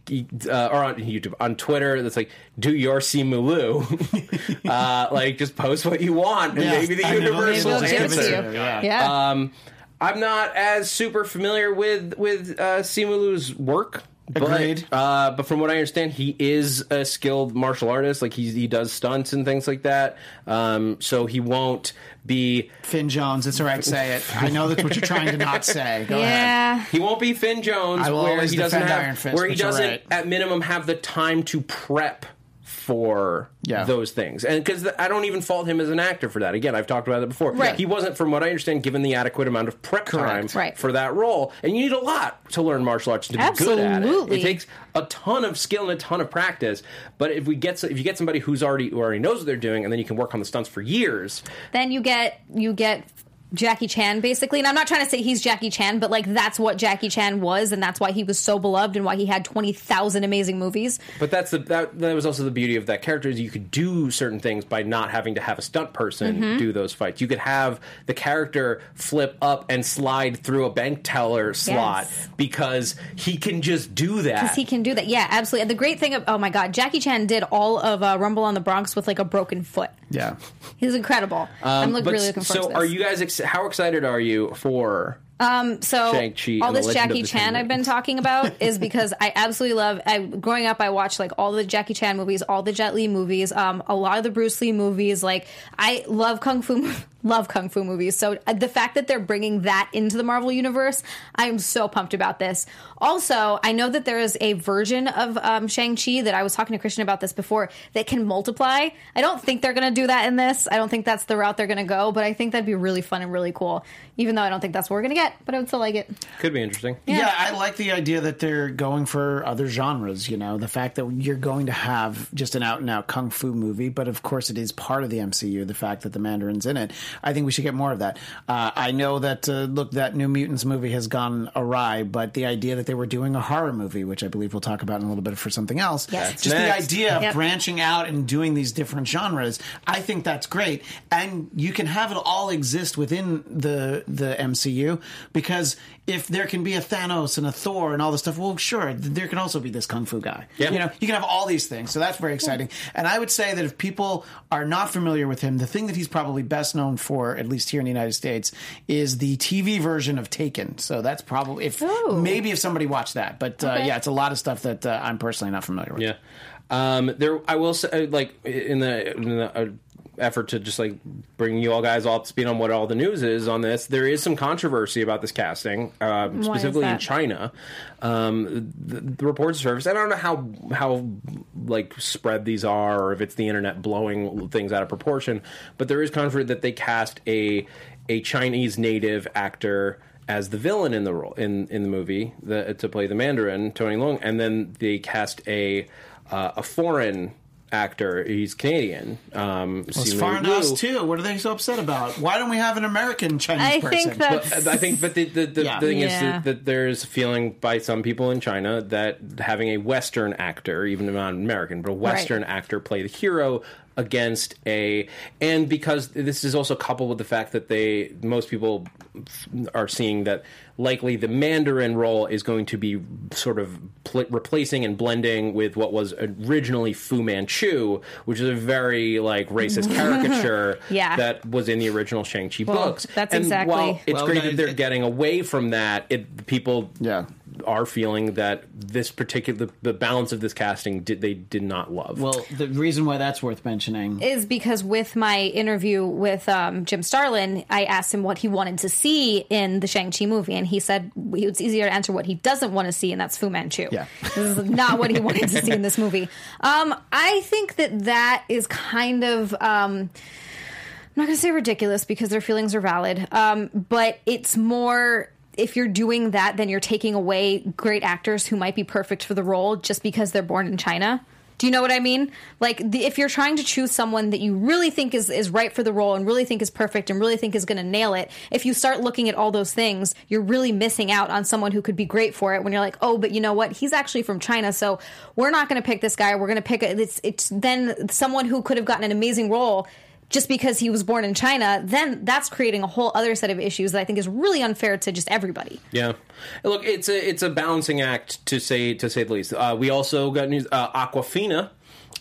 uh, or on YouTube on Twitter that's like, do your Simu Liu, (laughs) uh, like just post what you want, and Yeah. maybe the And it'll- universe it'll give it answer. to you. Yeah. Yeah. Um, I'm not as super familiar with with uh, Simu Liu's work. Agreed. But, uh, but from what I understand, he is a skilled martial artist. Like he's, he does stunts and things like that. Um, so he won't be Finn Jones, it's all right. Say it. I know that's what you're trying to not say. Go ahead. yeah. he won't be Finn Jones I will where always he doesn't defend have Iron Fist, where he doesn't right. at minimum have the time to prep for Yeah. those things. And because I don't even fault him as an actor for that. Again I've talked about it before. Right. he wasn't from what I understand given the adequate amount of prep time Right. for that role. And you need a lot to learn martial arts to be good at it. It takes a ton of skill and a ton of practice. But if we get if you get somebody who's already who already knows what they're doing and then you can work on the stunts for years then you get you get Jackie Chan basically. And I'm not trying to say he's Jackie Chan, but like that's what Jackie Chan was, and that's why he was so beloved and why he had twenty thousand amazing movies. But that's the that, that was also the beauty of that character is you could do certain things by not having to have a stunt person Mm-hmm. do those fights. You could have the character flip up and slide through a bank teller slot because he can just do that. Because he can do that. Yeah, absolutely. And the great thing of oh my god, Jackie Chan did all of uh, Rumble on the Bronx with like a broken foot. Yeah. He's incredible. I'm look, Um, really looking forward so to this. are you guys ex- how excited are you for um, so Shang-Chi all this Jackie Chan I've been talking about (laughs) is because I absolutely love. I, growing up, I watched like all the Jackie Chan movies, all the Jet Li movies, um, a lot of the Bruce Lee movies. Like I love kung fu, (laughs) love kung fu movies. So uh, the fact that they're bringing that into the Marvel universe, I am so pumped about this. Also, I know that there is a version of um, Shang Chi that I was talking to Christian about this before that can multiply. I don't think they're going to do that in this. I don't think that's the route they're going to go. But I think that'd be really fun and really cool. Even though I don't think that's what we're going to get, but I would still like it. could be interesting. Yeah. I like the idea that they're going for other genres. You know, the fact that you're going to have just an out and out kung fu movie, but of course it is part of the MCU. The fact that the Mandarin's in it, I think we should get more of that. Uh, I know that uh, look, that New Mutants movie has gone awry, but the idea that they were doing a horror movie, which I believe we'll talk about in a little bit for something else, Yes. just Next. the idea of Yep. branching out and doing these different genres, I think that's great. And you can have it all exist within the the MCU because if there can be a Thanos and a Thor and all this stuff, well, sure, there can also be this kung fu guy. Yeah. You know, you can have all these things. So that's very exciting. And I would say that if people are not familiar with him, the thing that he's probably best known for, at least here in the United States, is the TV version of Taken. So that's probably if Oh. maybe if somebody watched that. But uh, yeah, it's a lot of stuff that uh, I'm personally not familiar with. Yeah. Um, there, I will say, like in the, in the uh, effort to just like bring you all guys all up to speed on what all the news is on this, there is some controversy about this casting, um, specifically in? China. Um, the, the reports surface. I don't know how how like spread these are, or if it's the internet blowing things out of proportion. But there is controversy that they cast a a Chinese native actor as the villain in the role in in the movie the, to play the Mandarin, Tony Leung, and then they cast a uh, a foreign actor. He's Canadian. Um, Well, it's Simu foreign us too. What are they so upset about? Why don't we have an American Chinese I person? think that But I think, but the, the, the Yeah. thing is that, that there's a feeling by some people in China that having a Western actor, even if not American, but a Western actor play the hero against a and because this is also coupled with the fact that they most people are seeing that likely the Mandarin role is going to be sort of pl- replacing and blending with what was originally Fu Manchu, which is a very like racist (laughs) caricature Yeah. that was in the original Shang-Chi Well, books. that's and exactly- while it's Well, great that they're it- getting away from that, it people Yeah. are feeling that this particular the, the balance of this casting did they did not love. Well, the reason why that's worth mentioning is because with my interview with um, Jim Starlin, I asked him what he wanted to see in the Shang-Chi movie, and he said it's easier to answer what he doesn't want to see, and that's Fu Manchu. Yeah. (laughs) this is not what he (laughs) wanted to see in this movie. Um, I think that that is kind of. Um, I'm not going to say ridiculous because their feelings are valid, um, but it's more if you're doing that, then you're taking away great actors who might be perfect for the role just because they're born in China. Do you know what I mean? Like, the, if you're trying to choose someone that you really think is, is right for the role and really think is perfect and really think is going to nail it, if you start looking at all those things, you're really missing out on someone who could be great for it. When you're like, oh, but you know what? He's actually from China, so we're not going to pick this guy. We're going to pick a, it's it's then someone who could have gotten an amazing role just because he was born in China, then that's creating a whole other set of issues that I think is really unfair to just everybody. Yeah, look, it's a it's a balancing act to say to say the least. Uh, we also got news. Uh, Awkwafina.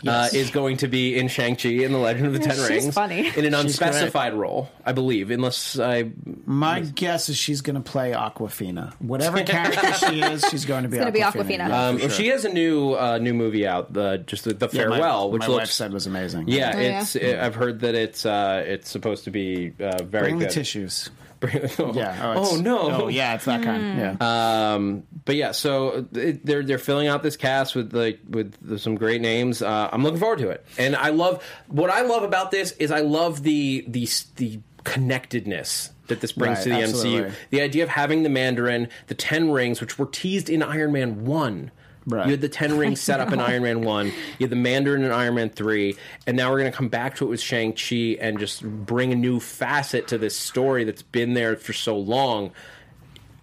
Uh, is going to be in Shang Chi in the Legend of the Ten she's Rings funny. in an unspecified role, I believe, unless I my guess is she's going to play Awkwafina. Whatever character she (laughs) is, she's going to be. gonna be Awkwafina. Awkwafina. Yeah, Um, sure. she has a new uh, new movie out, the just the, the Yeah, my- farewell, which my looks wife said was amazing. yeah, Oh, yeah? it's I've heard that it's uh, it's supposed to be uh, very bring the good. tissues. (laughs) oh, Yeah. Oh, it's- no. Oh yeah, it's that kind. Yeah. Um, but yeah, so it, they're they're filling out this cast with like with some great names. Uh, I'm looking forward to it, and I love what I love about this is I love the the the connectedness that this brings Right, to the absolutely. MCU. The idea of having the Mandarin, the Ten Rings, which were teased in Iron Man One. Right. You had the Ten Rings set up in Iron Man One. You had the Mandarin in Iron Man Three, and now we're going to come back to it with Shang Chi and just bring a new facet to this story that's been there for so long.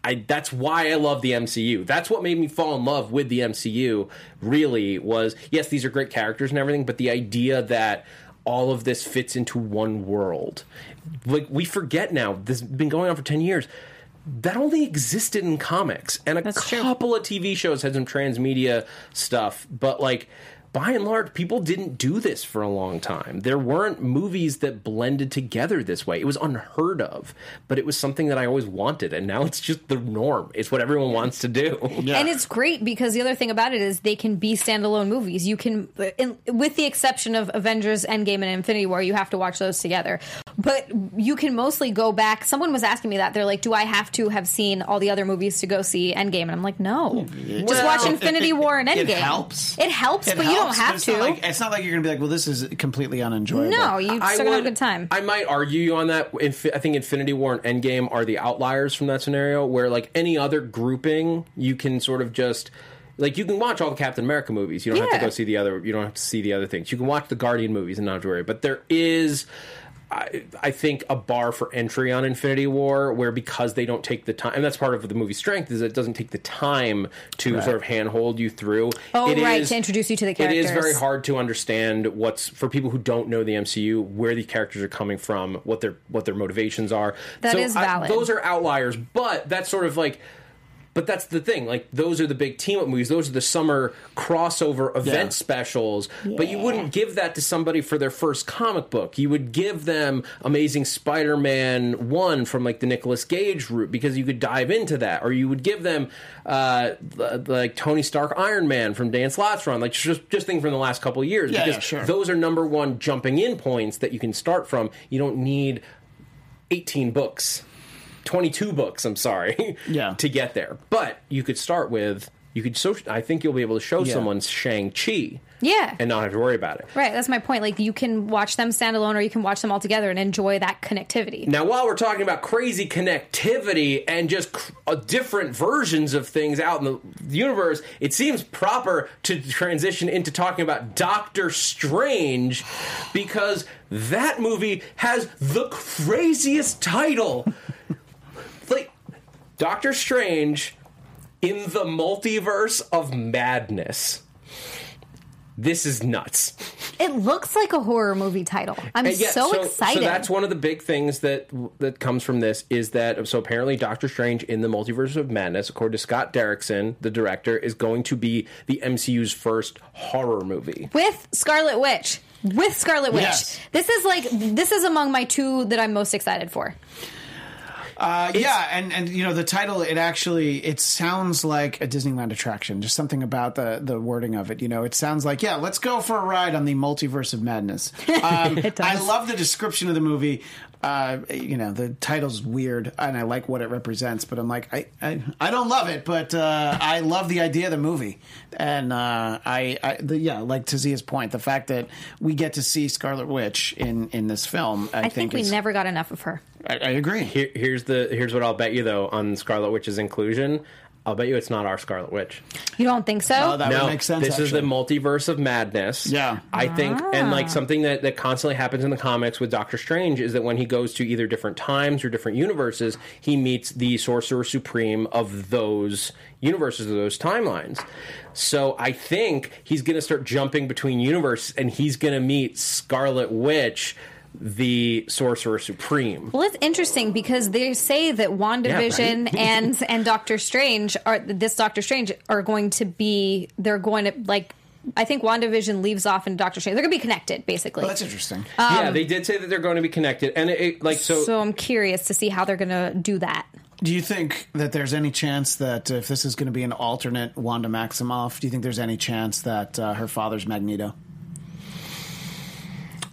I that's why I love the MCU. That's what made me fall in love with the MCU. Really was yes, these are great characters and everything, but the idea that all of this fits into one world. Like we forget now. This has been going on for ten years. That only existed in comics, and a That's true. couple of TV shows had some transmedia stuff, but like. By and large, people didn't do this for a long time. There weren't movies that blended together this way. It was unheard of, but it was something that I always wanted, and now it's just the norm. It's what everyone wants to do. And it's great because the other thing about it is they can be standalone movies. You can, in, with the exception of Avengers Endgame and Infinity War, you have to watch those together. But you can mostly go back. Someone was asking me that. They're like, do I have to have seen all the other movies to go see Endgame? And I'm like, no. Just watch Infinity War and Endgame. It helps. It helps, It but you don't helps, have it's to. Not like, it's not like you're going to be like, well, this is completely unenjoyable. no, you I still gonna have a good time. I might argue you on that. Infi- I think Infinity War and Endgame are the outliers from that scenario, where like any other grouping, you can sort of just. Like you can watch all the Captain America movies. You don't have to go see the other. You don't have to see the other things. You can watch the Guardian movies and not worry. But there is, I, I think, a bar for entry on Infinity War where because they don't take the time, and that's part of the movie's strength is it doesn't take the time to sort of handhold you through. Oh, It right, is- to introduce you to the It is very hard to understand what's for people who don't know the MCU where the characters are coming from, what their what their motivations are. That so is I- valid. those are outliers, but that's sort of like. But that's the thing. Like those are the big team up movies. Those are the summer crossover event Yeah. specials. But you wouldn't give that to somebody for their first comic book. You would give them Amazing Spider-Man one from like the Nicolas Gage route because you could dive into that, or you would give them uh, like Tony Stark Iron Man from Dan Slott's run, like just just things from the last couple of years. Yeah, because yeah, sure. those are number one jumping in points that you can start from. You don't need 18 books, 22 books, I'm sorry, (laughs) Yeah. to get there. But you could start with, you could, so, I think you'll be able to show Yeah. someone Shang-Chi Yeah. and not have to worry about it. Right, that's my point. Like you can watch them standalone, or you can watch them all together and enjoy that connectivity. Now, while we're talking about crazy connectivity and just cr- uh, different versions of things out in the universe, it seems proper to transition into talking about Doctor Strange because that movie has the craziest title. Like, Doctor Strange in the multiverse of madness. this is nuts. It looks like a horror movie title. I'm And yeah, so, excited. So that's one of the big things that that comes from this is that so apparently Doctor Strange in the Multiverse of Madness, according to Scott Derrickson, the director, is going to be the MCU's first horror movie. with Scarlet Witch. With Scarlet Witch. Yes. This is like this is among my two that I'm most excited for. Uh, yeah, and and you know the title it actually it sounds like a Disneyland attraction. Just something about the the wording of it. You know, it sounds like yeah, let's go for a ride on the multiverse of madness. (laughs) Um, I love the description of the movie. Uh, you know, the title's weird, and I like what it represents. But I'm like, I I, I don't love it, but uh, I love the idea of the movie, and uh, I, I the, yeah, like Tazia's point, the fact that we get to see Scarlet Witch in in this film. I, I think we is, never got enough of her. I, I agree. Here, here's the here's what I'll bet you though on Scarlet Witch's inclusion. I'll bet you it's not our Scarlet Witch. You don't think so? Oh, that no, would make sense. this is the multiverse of madness. Yeah. I think, and Ah. like something that, that constantly happens in the comics with Doctor Strange is that when he goes to either different times or different universes, he meets the Sorcerer Supreme of those universes, of those timelines. So I think he's going to start jumping between universes, and he's going to meet Scarlet Witch, the Sorcerer Supreme. Well, it's interesting because they say that WandaVision (laughs) and and Doctor Strange are this Doctor Strange are going to be they're going to like I think WandaVision leaves off in Doctor Strange. They're going to be connected basically. Well, that's interesting. yeah, they did say that they're going to be connected, and it, it like so. so I'm curious to see how they're going to do that. Do you think that there's any chance that if this is going to be an alternate Wanda Maximoff, do you think there's any chance that uh, her father's Magneto?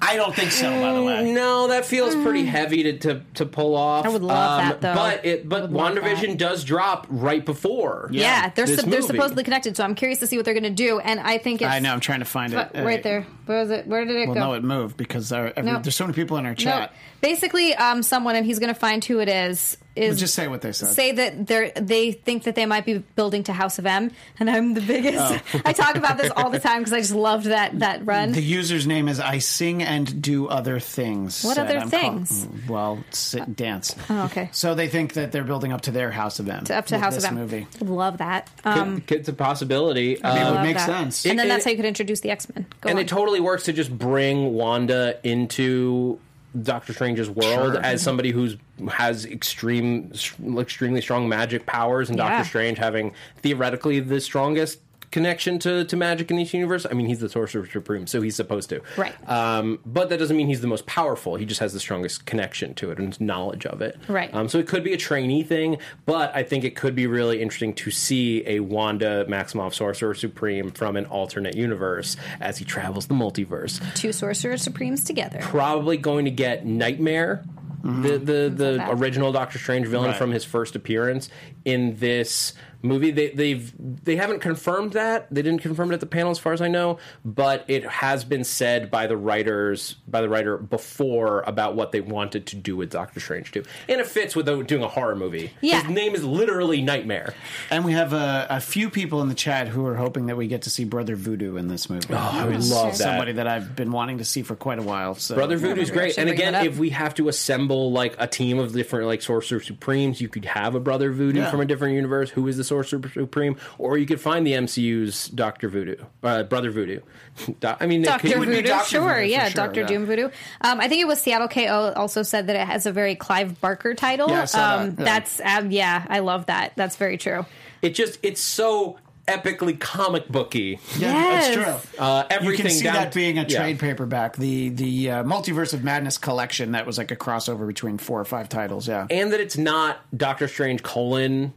I don't think so, by the way. No, that feels pretty heavy to, to, to pull off. Mm. Um, I would love that, though. But it but would love WandaVision that. does drop right before. Yeah, they're this sup- they're movie. supposedly connected, so I'm curious to see what they're going to do. And I think it's I know. I'm trying to find it. right there. Where is it? Where did it Well, go? no, it moved because there, every, No. there's so many people in our No. chat. Basically, um, someone and he's going to find who it is. Is Just say what they said. say that they they think that they might be building to House of M, and I'm the biggest. Oh. (laughs) I talk about this all the time because I just loved that that run. the user's name is I sing and do other things. What said. other I'm call- things? well, sit, dance. Oh, okay. So they think that they're building up to their House of M. up to House this of M. movie. Love that. Could- Um, it's a possibility. I mean, it would make that. sense. And then It- that's it- how you could introduce the X Men. And on. it totally works to just bring Wanda into Doctor Strange's world Sure. as somebody who's has extreme, extremely strong magic powers, and Yeah. Doctor Strange having theoretically the strongest connection to, to magic in this universe. I mean, he's the Sorcerer Supreme, so he's supposed to. Right. Um, but that doesn't mean he's the most powerful. He just has the strongest connection to it and knowledge of it. Right. Um, so it could be a trainee thing, but I think it could be really interesting to see a Wanda Maximoff Sorcerer Supreme from an alternate universe as he travels the multiverse. Two Sorcerer Supremes together. Probably going to get Nightmare, the the, the original Doctor Strange villain Right. from his first appearance in this movie. They they've they haven't confirmed that. They didn't confirm it at the panel as far as I know, but it has been said by the writers by the writer before about what they wanted to do with Doctor Strange too. And it fits with doing a horror movie. Yeah. His name is literally Nightmare. And we have a, a few people in the chat who are hoping that we get to see Brother Voodoo in this movie. Oh, I would love that. Somebody that I've been wanting to see for quite a while. So. Brother Voodoo's maybe I great. And again, if we have to assemble like a team of different like Sorcerer Supremes, you could have a Brother Voodoo Yeah. from a different universe who is the Sorcerer Supreme, or you could find the MCU's Doctor Voodoo, uh, Brother Voodoo. (laughs) Do- I mean, Doctor could- Voodoo, Dr. sure, Voodoo for yeah, sure, Doctor yeah. Doom Voodoo. Um, I think it was Seattle KO also said that it has a very Clive Barker title. Yeah, I saw um, that, yeah. That's um, yeah, I love that. That's very true. it just it's so epically comic booky. Yeah, Yes. that's true. Uh, you everything can see down- that being a yeah. trade paperback. The the uh, Multiverse of Madness collection that was like a crossover between four or five titles. Yeah, and that it's not Doctor Strange colon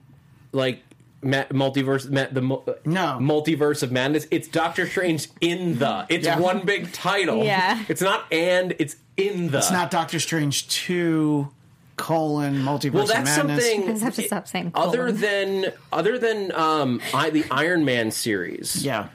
like ma- multiverse ma- the mu- No. multiverse of madness. It's Doctor Strange in the. It's Yeah. one big title. Yeah. it's not and it's in the. it's not Doctor Strange two colon Multiverse Well, of that's Madness. something. I just have to stop saying Other than other than um, I, the Iron Man series, Yeah.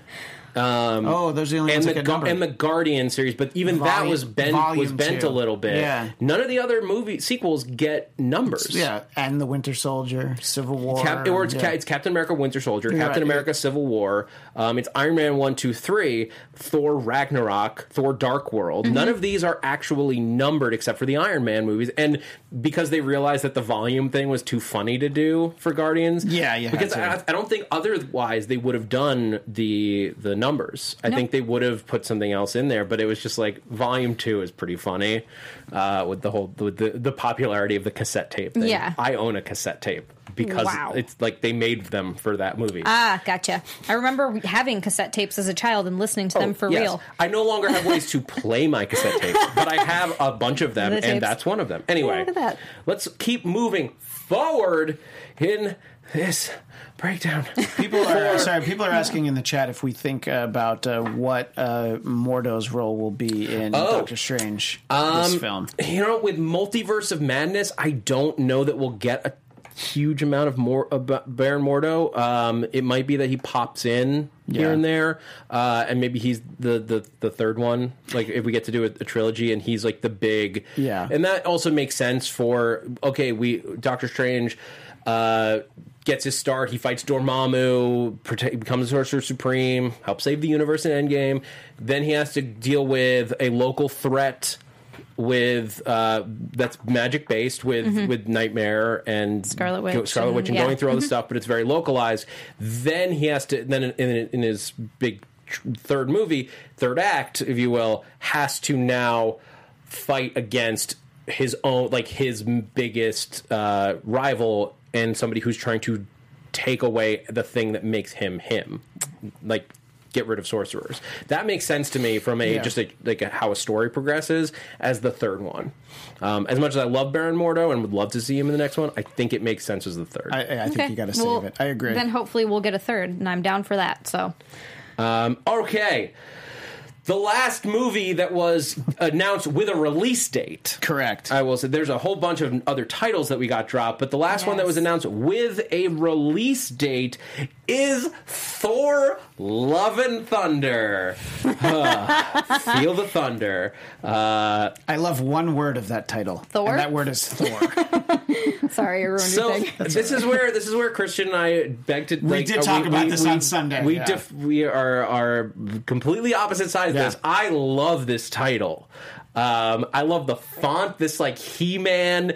Um, oh, those are the only and ones the Gu- and the Guardian series, but even that was bent was bent two. a little bit. Yeah. None of the other movie sequels get numbers. yeah, and the Winter Soldier, Civil War, Cap, or it's, yeah. Ca- it's Captain America: Winter Soldier, You're Captain right, America: yeah. Civil War. Um, it's Iron Man one, two, three, Thor: Ragnarok, Thor: Dark World. Mm-hmm. None of these are actually numbered except for the Iron Man movies, and because they realized that the volume thing was too funny to do for Guardians. Yeah, had Because. I, I don't think otherwise they would have done the the numbers. I think they would have put something else in there, but it was just like volume two is pretty funny uh, with the whole with the the popularity of the cassette tape. Thing. Yeah. I own a cassette tape because Wow. it's like they made them for that movie. Ah, gotcha. I remember having cassette tapes as a child and listening to them for Oh, Yes. real. I no longer have ways to play my cassette tapes, (laughs) but I have a bunch of them, The and that's one of them. Anyway, look at that. let's keep moving forward in this breakdown. People are sorry. People are asking in the chat if we think about uh, what uh, Mordo's role will be in Oh. Doctor Strange Um, this film. You know, with Multiverse of Madness, I don't know that we'll get a huge amount of more about Baron Mordo. Um, it might be that he pops in here Yeah. and there, uh, and maybe he's the, the the third one. Like if we get to do a, a trilogy, and he's like the big, Yeah. and that also makes sense for okay, we Doctor Strange. Uh, Gets his start. He fights Dormammu, prote- becomes Sorcerer Supreme, helps save the universe in Endgame. Then he has to deal with a local threat with uh, that's magic based with with Nightmare and Mm-hmm. Scarlet Witch Scarlet and- Witch, and yeah. going through all this stuff, but it's very localized. Then he has to then in, in, in his big third movie, third act, if you will, has to now fight against his own like his biggest uh, rival and somebody who's trying to take away the thing that makes him him, like get rid of sorcerers. That makes sense to me from a Yeah. just a, like a, how a story progresses as the third one. Um, as much as I love Baron Mordo and would love to see him in the next one, I think it makes sense as the third. I, I think Okay. you got to save Well, it. I agree. Then hopefully we'll get a third, and I'm down for that. So Okay. The last movie that was announced with a release date. Correct. I will say there's a whole bunch of other titles that we got dropped, but the last one that was announced with a release date is Thor Love and Thunder. Ah, (laughs) Feel the thunder. Uh, I love one word of that title. Thor? And that word is Thor. (laughs) sorry, I ruined so your thing. this is where this is where Christian and I beg to. We did talk about this on Sunday, We yeah. dif- we are are completely opposite sides Yeah. of this. I love this title. Um, I love the font. This like He Man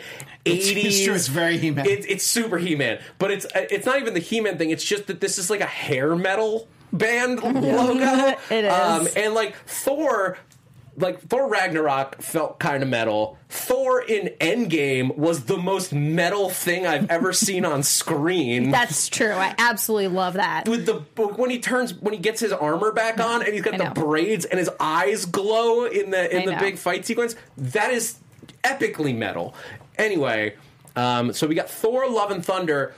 It's- eighties. it's it's very He-Man. It, it's super He Man, but it's it's not even the He Man thing. It's just that this is like a hair metal band logo. (laughs) It is. Um, and like Thor. Like Thor Ragnarok felt kind of metal. Thor in Endgame was the most metal thing I've ever (laughs) seen on screen. That's true. I absolutely love that. with the when he turns when he gets his armor back on and he's got the braids and his eyes glow in the in I the know. big fight sequence that is epically metal anyway um, so we got thor love and thunder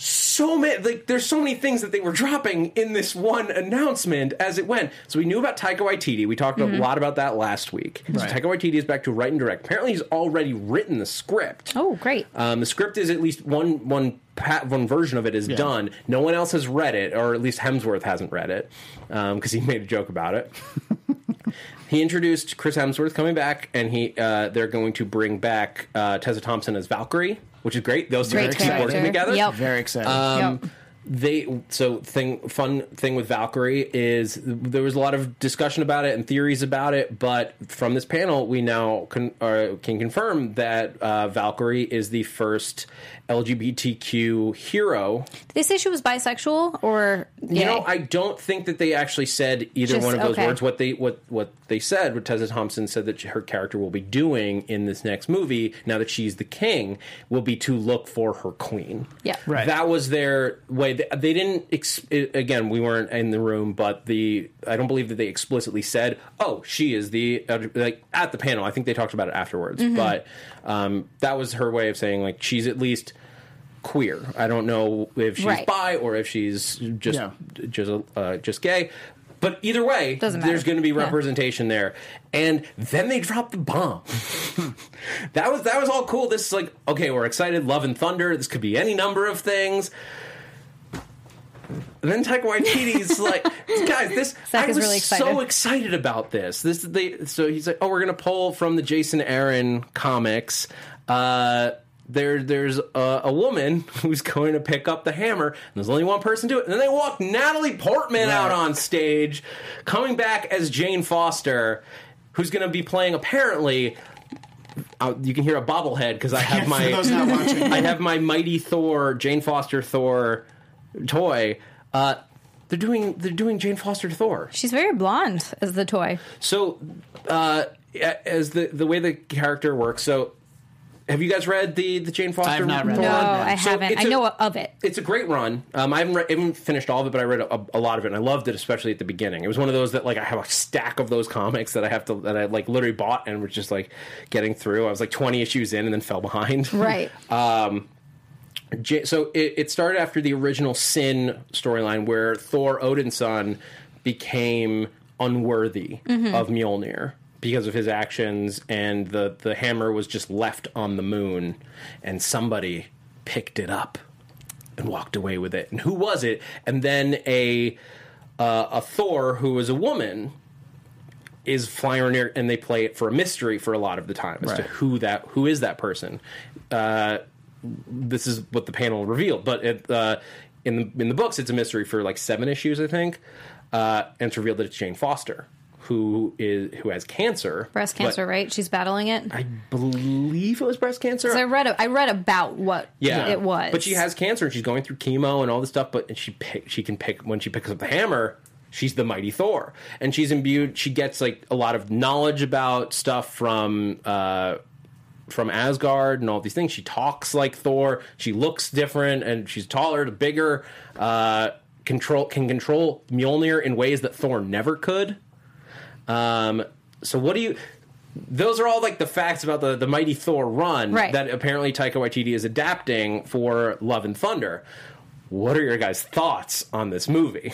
so many like there's so many things that they were dropping in this one announcement as it went so we knew about taika waititi we talked Mm-hmm. a lot about that last week so Right. taika waititi is back to write and direct apparently he's already written the script Oh, great. um, the script is at least one one pa- one version of it is done. No one else has read it, or at least Hemsworth hasn't read it because he (laughs) made a joke about it. (laughs) he introduced Chris Hemsworth coming back, and he uh, they're going to bring back uh, Tessa Thompson as Valkyrie, which is great. Those two Great keep working character. together. Yep. Very excited. Um, Yep. They so thing fun thing with Valkyrie is there was a lot of discussion about it and theories about it, but from this panel we now con, uh, can confirm that uh, Valkyrie is the first LGBTQ hero. Did they say she was bisexual or gay? You know, I don't think that they actually said either Just- one of those okay. words. What they what what they said, what Tessa Thompson said that her character will be doing in this next movie, now that she's the king, will be to look for her queen. Yeah. Right. That was their way. They, they didn't. Ex- again, we weren't in the room, but the I don't believe that they explicitly said, "Oh, she is the like at the panel." I think they talked about it afterwards, Mm-hmm. but um, that was her way of saying like she's at least queer. I don't know if she's Right. bi or if she's just Yeah. just uh, just gay. But either way, there's going to be Yeah. representation there. And then they dropped the bomb. (laughs) that was that was all cool. This is like okay, we're excited. Love and Thunder. This could be any number of things. And then Taika Waititi's (laughs) like, guys, this Zach I is was really excited. so excited about this. This they so he's like, oh, we're gonna pull from the Jason Aaron comics. Uh, there, there's a, a woman (laughs) who's going to pick up the hammer, and there's only one person to it. And then they walk Natalie Portman out on stage, coming back as Jane Foster, who's going to be playing apparently. Uh, you can hear a bobblehead because I have (laughs) For my those not watching. I have my Mighty Thor, Jane Foster Thor toy. Uh, They're doing they're doing Jane Foster to Thor. She's very blonde as the toy. So, uh, as the the way the character works, so have you guys read the the Jane Foster? I have not read Thor it. No, run? I So haven't. it's I a- know of it. It's a great run. Um, I haven't, read, I haven't finished all of it, but I read a, a lot of it, and I loved it, especially at the beginning. It was one of those that like I have a stack of those comics that I have to that I like literally bought and was just like getting through. I was like twenty issues in and then fell behind. Right. (laughs) J- so it, it started after the original Sin storyline where Thor Odin's son became unworthy of Mjolnir because of his actions, and the the hammer was just left on the moon, and somebody picked it up and walked away with it. And who was it? And then a uh, a Thor who was a woman is flying near, and they play it for a mystery for a lot of the time as to who that who is that person. Uh, this is what the panel revealed, but it, uh, in the in the books, it's a mystery for like seven issues, I think. Uh, and it's revealed that it's Jane Foster, who is who has cancer, Breast cancer, right? She's battling it. I believe it was breast cancer. I read. A, I read about what Yeah, it was. But she has cancer and she's going through chemo and all this stuff. But she pick, she can pick when she picks up the hammer. She's the mighty Thor, and she's imbued. She gets like a lot of knowledge about stuff from uh, from Asgard and all these things. She talks like Thor. She looks different, and she's taller, bigger. Uh, control can control Mjolnir in ways that Thor never could. Um, so what do you? Those are all like the facts about the the mighty Thor run Right. that apparently Taika Waititi is adapting for Love and Thunder. What are your guys' thoughts on this movie?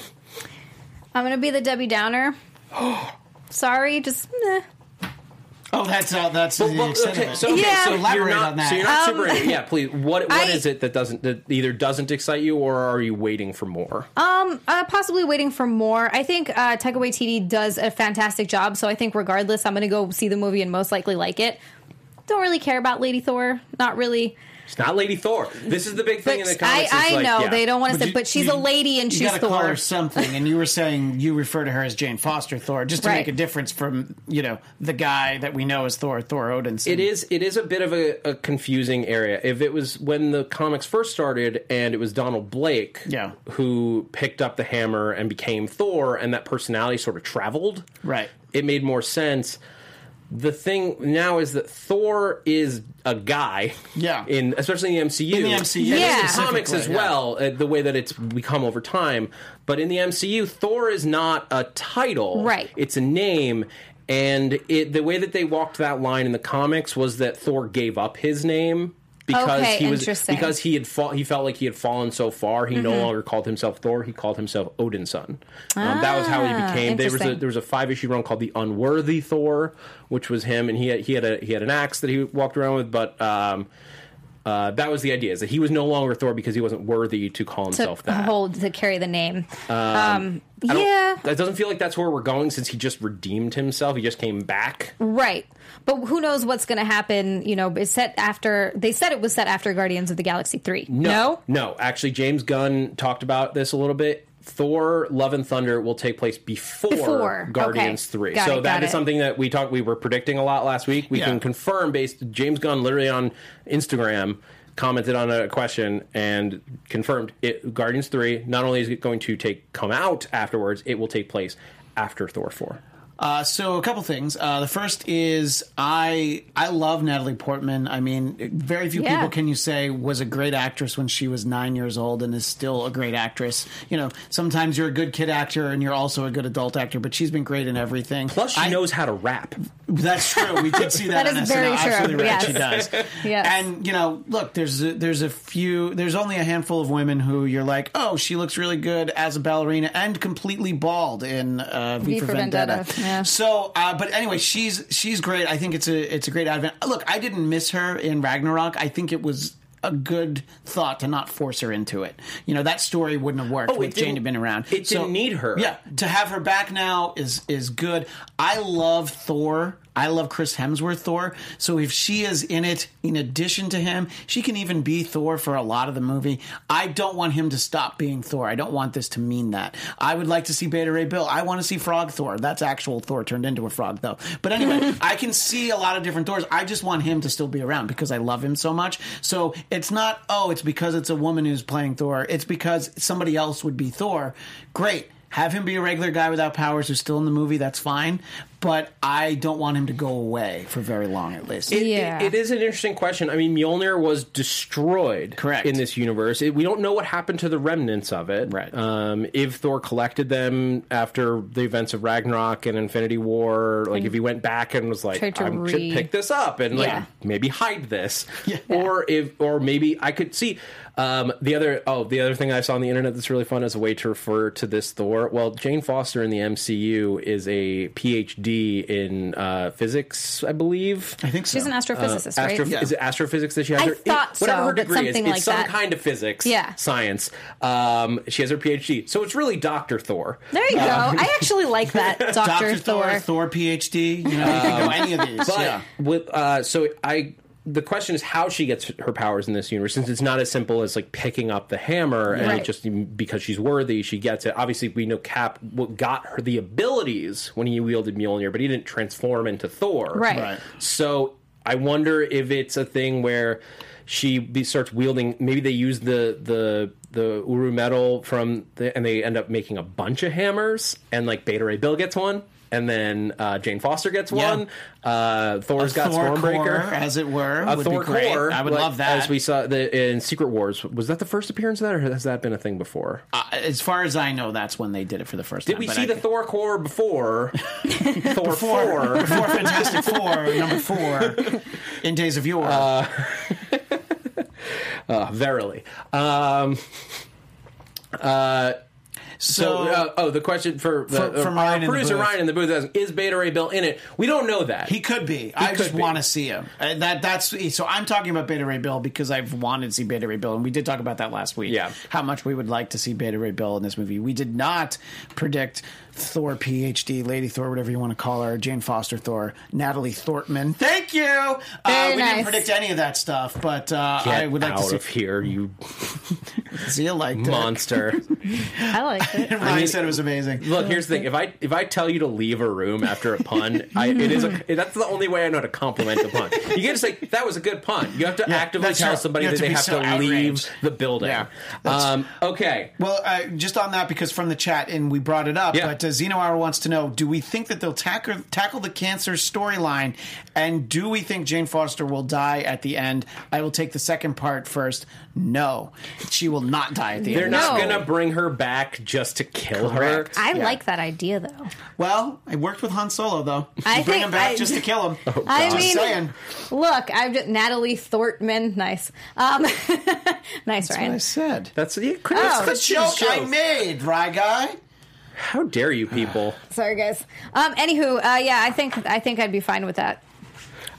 I'm gonna be the Debbie Downer. (gasps) Sorry, just eh. (laughs) Oh, that's uh, that's Well, the well, extent okay, of it. so, okay, Yeah. so Elaborate not, on that. So you're not Um, super (laughs) Yeah, please. What what I- is it that doesn't that either doesn't excite you or are you waiting for more? uh, possibly waiting for more. I think uh, Taika Waititi does a fantastic job. So I think regardless, I'm gonna go see the movie and most likely like it. Don't really care about Lady Thor. Not really. It's not Lady Thor. This is the big thing But in the comics. I it's like, know yeah. they don't want to say, but she's you- a lady and you she's gotta Thor. call her something, and you were saying you refer to her as Jane Foster Thor, just to Right. make a difference from you know the guy that we know as Thor, Thor Odinson. It is. It is a bit of a, a confusing area. If it was when the comics first started, and it was Donald Blake, Yeah. who picked up the hammer and became Thor, and that personality sort of traveled, Right. It made more sense. The thing now is that Thor is a guy, Yeah. (laughs) In especially in the MCU, In the MCU, and in Yeah. the comics as specifically, yeah. well, uh, the way that it's become over time. But in the MCU, Thor is not a title, Right. It's a name. And it, the way that they walked that line in the comics was that Thor gave up his name because Okay, he was because he had fall, he felt like he had fallen so far. He Mm-hmm. no longer called himself Thor. He called himself Odin's son. Um, that was how he Ah, became. There was a there was a five issue run called the Unworthy Thor, which was him, and he had he had a he had an axe that he walked around with, but. Um, uh, that was the idea: is that he was no longer Thor because he wasn't worthy to call to himself that. hold to carry the name. Um, don't- yeah, that doesn't feel like that's where we're going since he just redeemed himself. He just came back. right. But who knows what's going to happen? You know, it's set after. They said it was set after Guardians of the Galaxy three. No, no. Actually, James Gunn talked about this a little bit. Thor: Love and Thunder will take place before, Before, Guardians okay. Three. Got so it, that got is it. something that we talked. We were predicting a lot last week. We Yeah. can confirm based. James Gunn literally on Instagram commented on a question and confirmed it. Guardians Three. Not only is it going to take come out afterwards, it will take place after Thor Four. Uh, so a couple things. Uh, the first is I I love Natalie Portman. I mean, very few Yeah. people can you say was a great actress when she was nine years old and is still a great actress. You know, sometimes you're a good kid actor and you're also a good adult actor, but she's been great in everything. Plus, she I- knows how to rap. That's true. We did see (laughs) that. That on is SNL. very true. Absolutely right. Yes. She does. (laughs) Yes. And you know, look, there's a, there's a few. There's only a handful of women who you're like, oh, she looks really good as a ballerina and completely bald in uh, V, for, for Vendetta. Vendetta, yeah. So, uh, but anyway, she's she's great. I think it's a it's a great advent. Look, I didn't miss her in Ragnarok. I think it was. A good thought to not force her into it. You know that story wouldn't have worked Oh, if Jane had been around. it didn't need her. Yeah, to have her back now is is good. I love Thor. I love Chris Hemsworth Thor. So if she is in it in addition to him, she can even be Thor for a lot of the movie. I don't want him to stop being Thor. I don't want this to mean that. I would like to see Beta Ray Bill. I want to see Frog Thor. That's actual Thor turned into a frog though. But anyway, (laughs) I can see a lot of different Thors. I just want him to still be around because I love him so much. So It's not, oh, it's because it's a woman who's playing Thor. It's because somebody else would be Thor. Great. Have him be a regular guy without powers who's still in the movie. That's fine. But I don't want him to go away for very long, at least. It- it- Yeah. it is an interesting question. I mean, Mjolnir was destroyed Correct. in this universe. It- we don't know what happened to the remnants of it. Right. Um, if Thor collected them after the events of Ragnarok and Infinity War, like if he went back and was like, to I re- should pick this up and like Yeah. maybe hide this. Yeah. Or if, or maybe I could see. Um, the other, oh, the other thing I saw on the internet that's really fun as a way to refer to this Thor. Well, Jane Foster in the MCU is a PhD in uh, physics, I believe. I think so. She's an astrophysicist, right? Astro- Is it astrophysics that she has? I her, thought whatever so, her but degree is, something it's some that. kind of physics, Yeah. science. Um, she has her PhD, so it's really Doctor Thor. There you go. I actually like that, (laughs) Doctor Dr. Thor. Thor, Thor PhD. You know, you can any of these. But yeah. with uh, so I. The question is how she gets her powers in this universe, since it's not as simple as like picking up the hammer and Right. it just because she's worthy, she gets it. Obviously, we know Cap what got her the abilities when he wielded Mjolnir, but he didn't transform into Thor. Right. Right. So I wonder if it's a thing where she be, starts wielding. Maybe they use the the the Uru metal from the, and they end up making a bunch of hammers, and like Beta Ray Bill gets one. And then uh, Jane Foster gets Yeah. one. Uh, Thor's got Thor Stormbreaker, core, as it were. a would Thor be great. core. I would like, love that. As we saw the, in Secret Wars, was that the first appearance of that, or has that been a thing before? Uh, as far as I know, that's when they did it for the first Did time. Did we see I the could- Thor core before? (laughs) Thor before, four. before Fantastic Four, number four, (laughs) in Days of Yore. Uh, (laughs) verily. Um, uh, so, So, uh, oh, the question for the For- for uh, Ryan our producer. Ryan in the booth is, is Beta Ray Bill in it? We don't know that. he could be. I could just want to see him. Uh, that that's so. I'm talking about Beta Ray Bill because I've wanted to see Beta Ray Bill, and we did talk about that last week. Yeah. how much we would like to see Beta Ray Bill in this movie. We did not predict Thor PhD, Lady Thor, whatever you want to call her, Jane Foster Thor, Natalie Thorntman. Thank you. uh, we nice. didn't predict any of that stuff, but uh, I would like out to see. of here, you (laughs) Zia (laughs) liked it. monster! I like it. And Ryan said it was amazing. Look, here's the thing: if I if I tell you to leave a room after a pun, (laughs) I, it is a, that's the only way I know to compliment the pun. You can't just say that was a good pun. You have to Yeah, actively tell right. somebody that they have so to leave the building. Yeah, um, okay. Well, uh, just on that, because from the chat, and we brought it up, Yeah. but uh, Zeno Hour wants to know do we think that they'll tackle, tackle the cancer storyline? And do we think Jane Foster will die at the end? I will take the second part first. No, she will not die at the end. They're not No. going to bring her back just to kill Correct. her. I Yeah. like that idea though. Well, I worked with Han Solo, though. I bring think him back I- just to kill him. (laughs) I Just mean, saying. look, I'm just, Natalie Thortman. Nice, um, (laughs) nice, That's what I said. That's yeah, Chris, Oh. The Chris- joke I made, right, guy? How dare you people? (sighs) Sorry, guys. Um, anywho, uh, yeah, I think I think I'd be fine with that.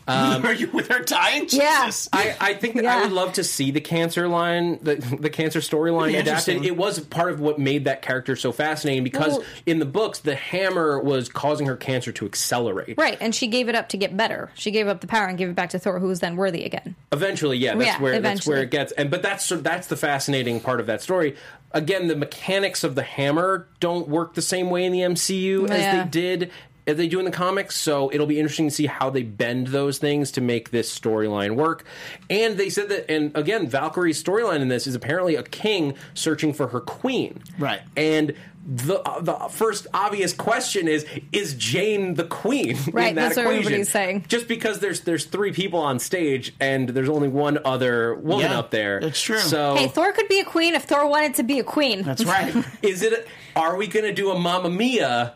Um, (laughs) Are you with her dying? Yeah. Jesus. I, I think that Yeah. I would love to see the cancer line, the, the cancer storyline Be adapted. interesting. It was part of what made that character so fascinating because Well- in the books, the hammer was causing her cancer to accelerate. Right, and she gave it up to get better. She gave up the power and gave it back to Thor, who was then worthy again. Eventually, yeah, that's Yeah, where that's where eventually. it gets. And but that's that's the fascinating part of that story. Again, the mechanics of the hammer don't work the same way in the MCU as Yeah. they did as they do in the comics. So it'll be interesting to see how they bend those things to make this storyline work. And they said that, and again, Valkyrie's storyline in this is apparently a king searching for her queen. Right. And the uh, the first obvious question is: Is Jane the queen? Right, in that that's what equation? everybody's saying. Just because there's there's three people on stage and there's only one other woman Yeah, up there. it's true. So Hey, Thor could be a queen if Thor wanted to be a queen. That's right. (laughs) is it? Are we going to do a Mamma Mia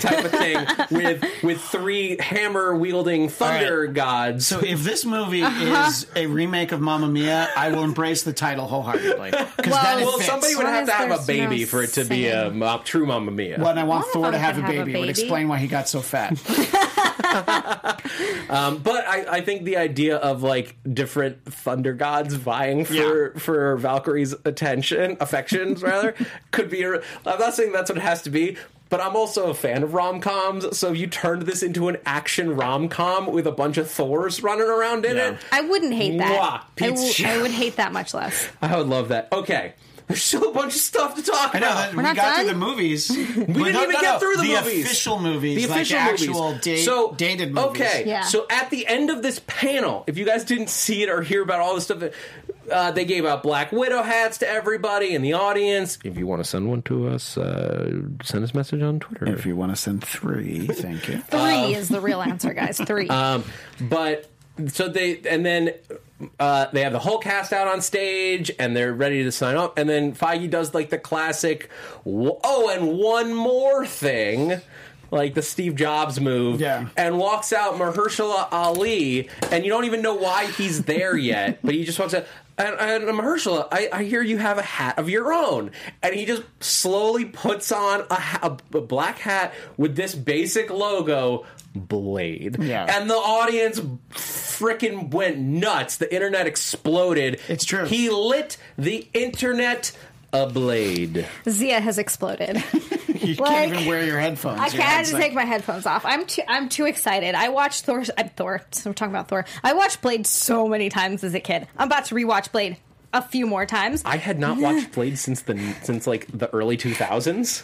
type of thing (laughs) with with three hammer wielding thunder All right. gods? So if this movie Uh-huh. is a remake of Mamma Mia, I will embrace the title wholeheartedly. Because Well- then it well, fits. somebody would have to have a baby no for it to be a singing? ma- true Mamma Mia. When I want One of Thor to them have a could have a baby, it would explain why he got so fat. (laughs) (laughs) Um, but I, I think the idea of like different thunder gods vying for Yeah. for Valkyrie's attention, affections rather, (laughs) could be. A, I'm not saying that's what it has to be. But I'm also a fan of rom coms, so if you turned this into an action rom com with a bunch of Thors running around in Yeah. it, I wouldn't hate that. Mwah, I, pizza. w- I would hate that much less. (laughs) I would love that. Okay, There's still a bunch of stuff to talk I know about. that we not got done? through the movies. We didn't even get through the movies. official movies, the official like movies. actual date, so, dated movies. Okay, Yeah. so at the end of this panel, if you guys didn't see it or hear about all the stuff that uh, they gave out Black Widow hats to everybody in the audience. If you want to send one to us, uh, send us a message on Twitter. If you want to send three, thank you. Three is the real answer, guys. Three. (laughs) Um, but so they and then uh, they have the whole cast out on stage and they're ready to sign up. And then Feige does like the classic, "Wh- oh, and one more thing. Like the Steve Jobs move, Yeah. and walks out Mahershala Ali, and you don't even know why he's there yet, but he just walks out. And, and Mahershala, I, I hear you have a hat of your own, and he just slowly puts on a, ha- a black hat with this basic logo, Blade, Yeah. and the audience freaking went nuts. The internet exploded. It's true. He lit the internet ablade. Zia has exploded. (laughs) You Like, can't even wear your headphones. I Your can't head's to like- take my headphones off. I'm too. I'm too excited. I watched Thor. I'm Thor. So we're talking about Thor. I watched Blade so many times as a kid. I'm about to rewatch Blade a few more times. I had not watched Blade since the since like the early 2000s,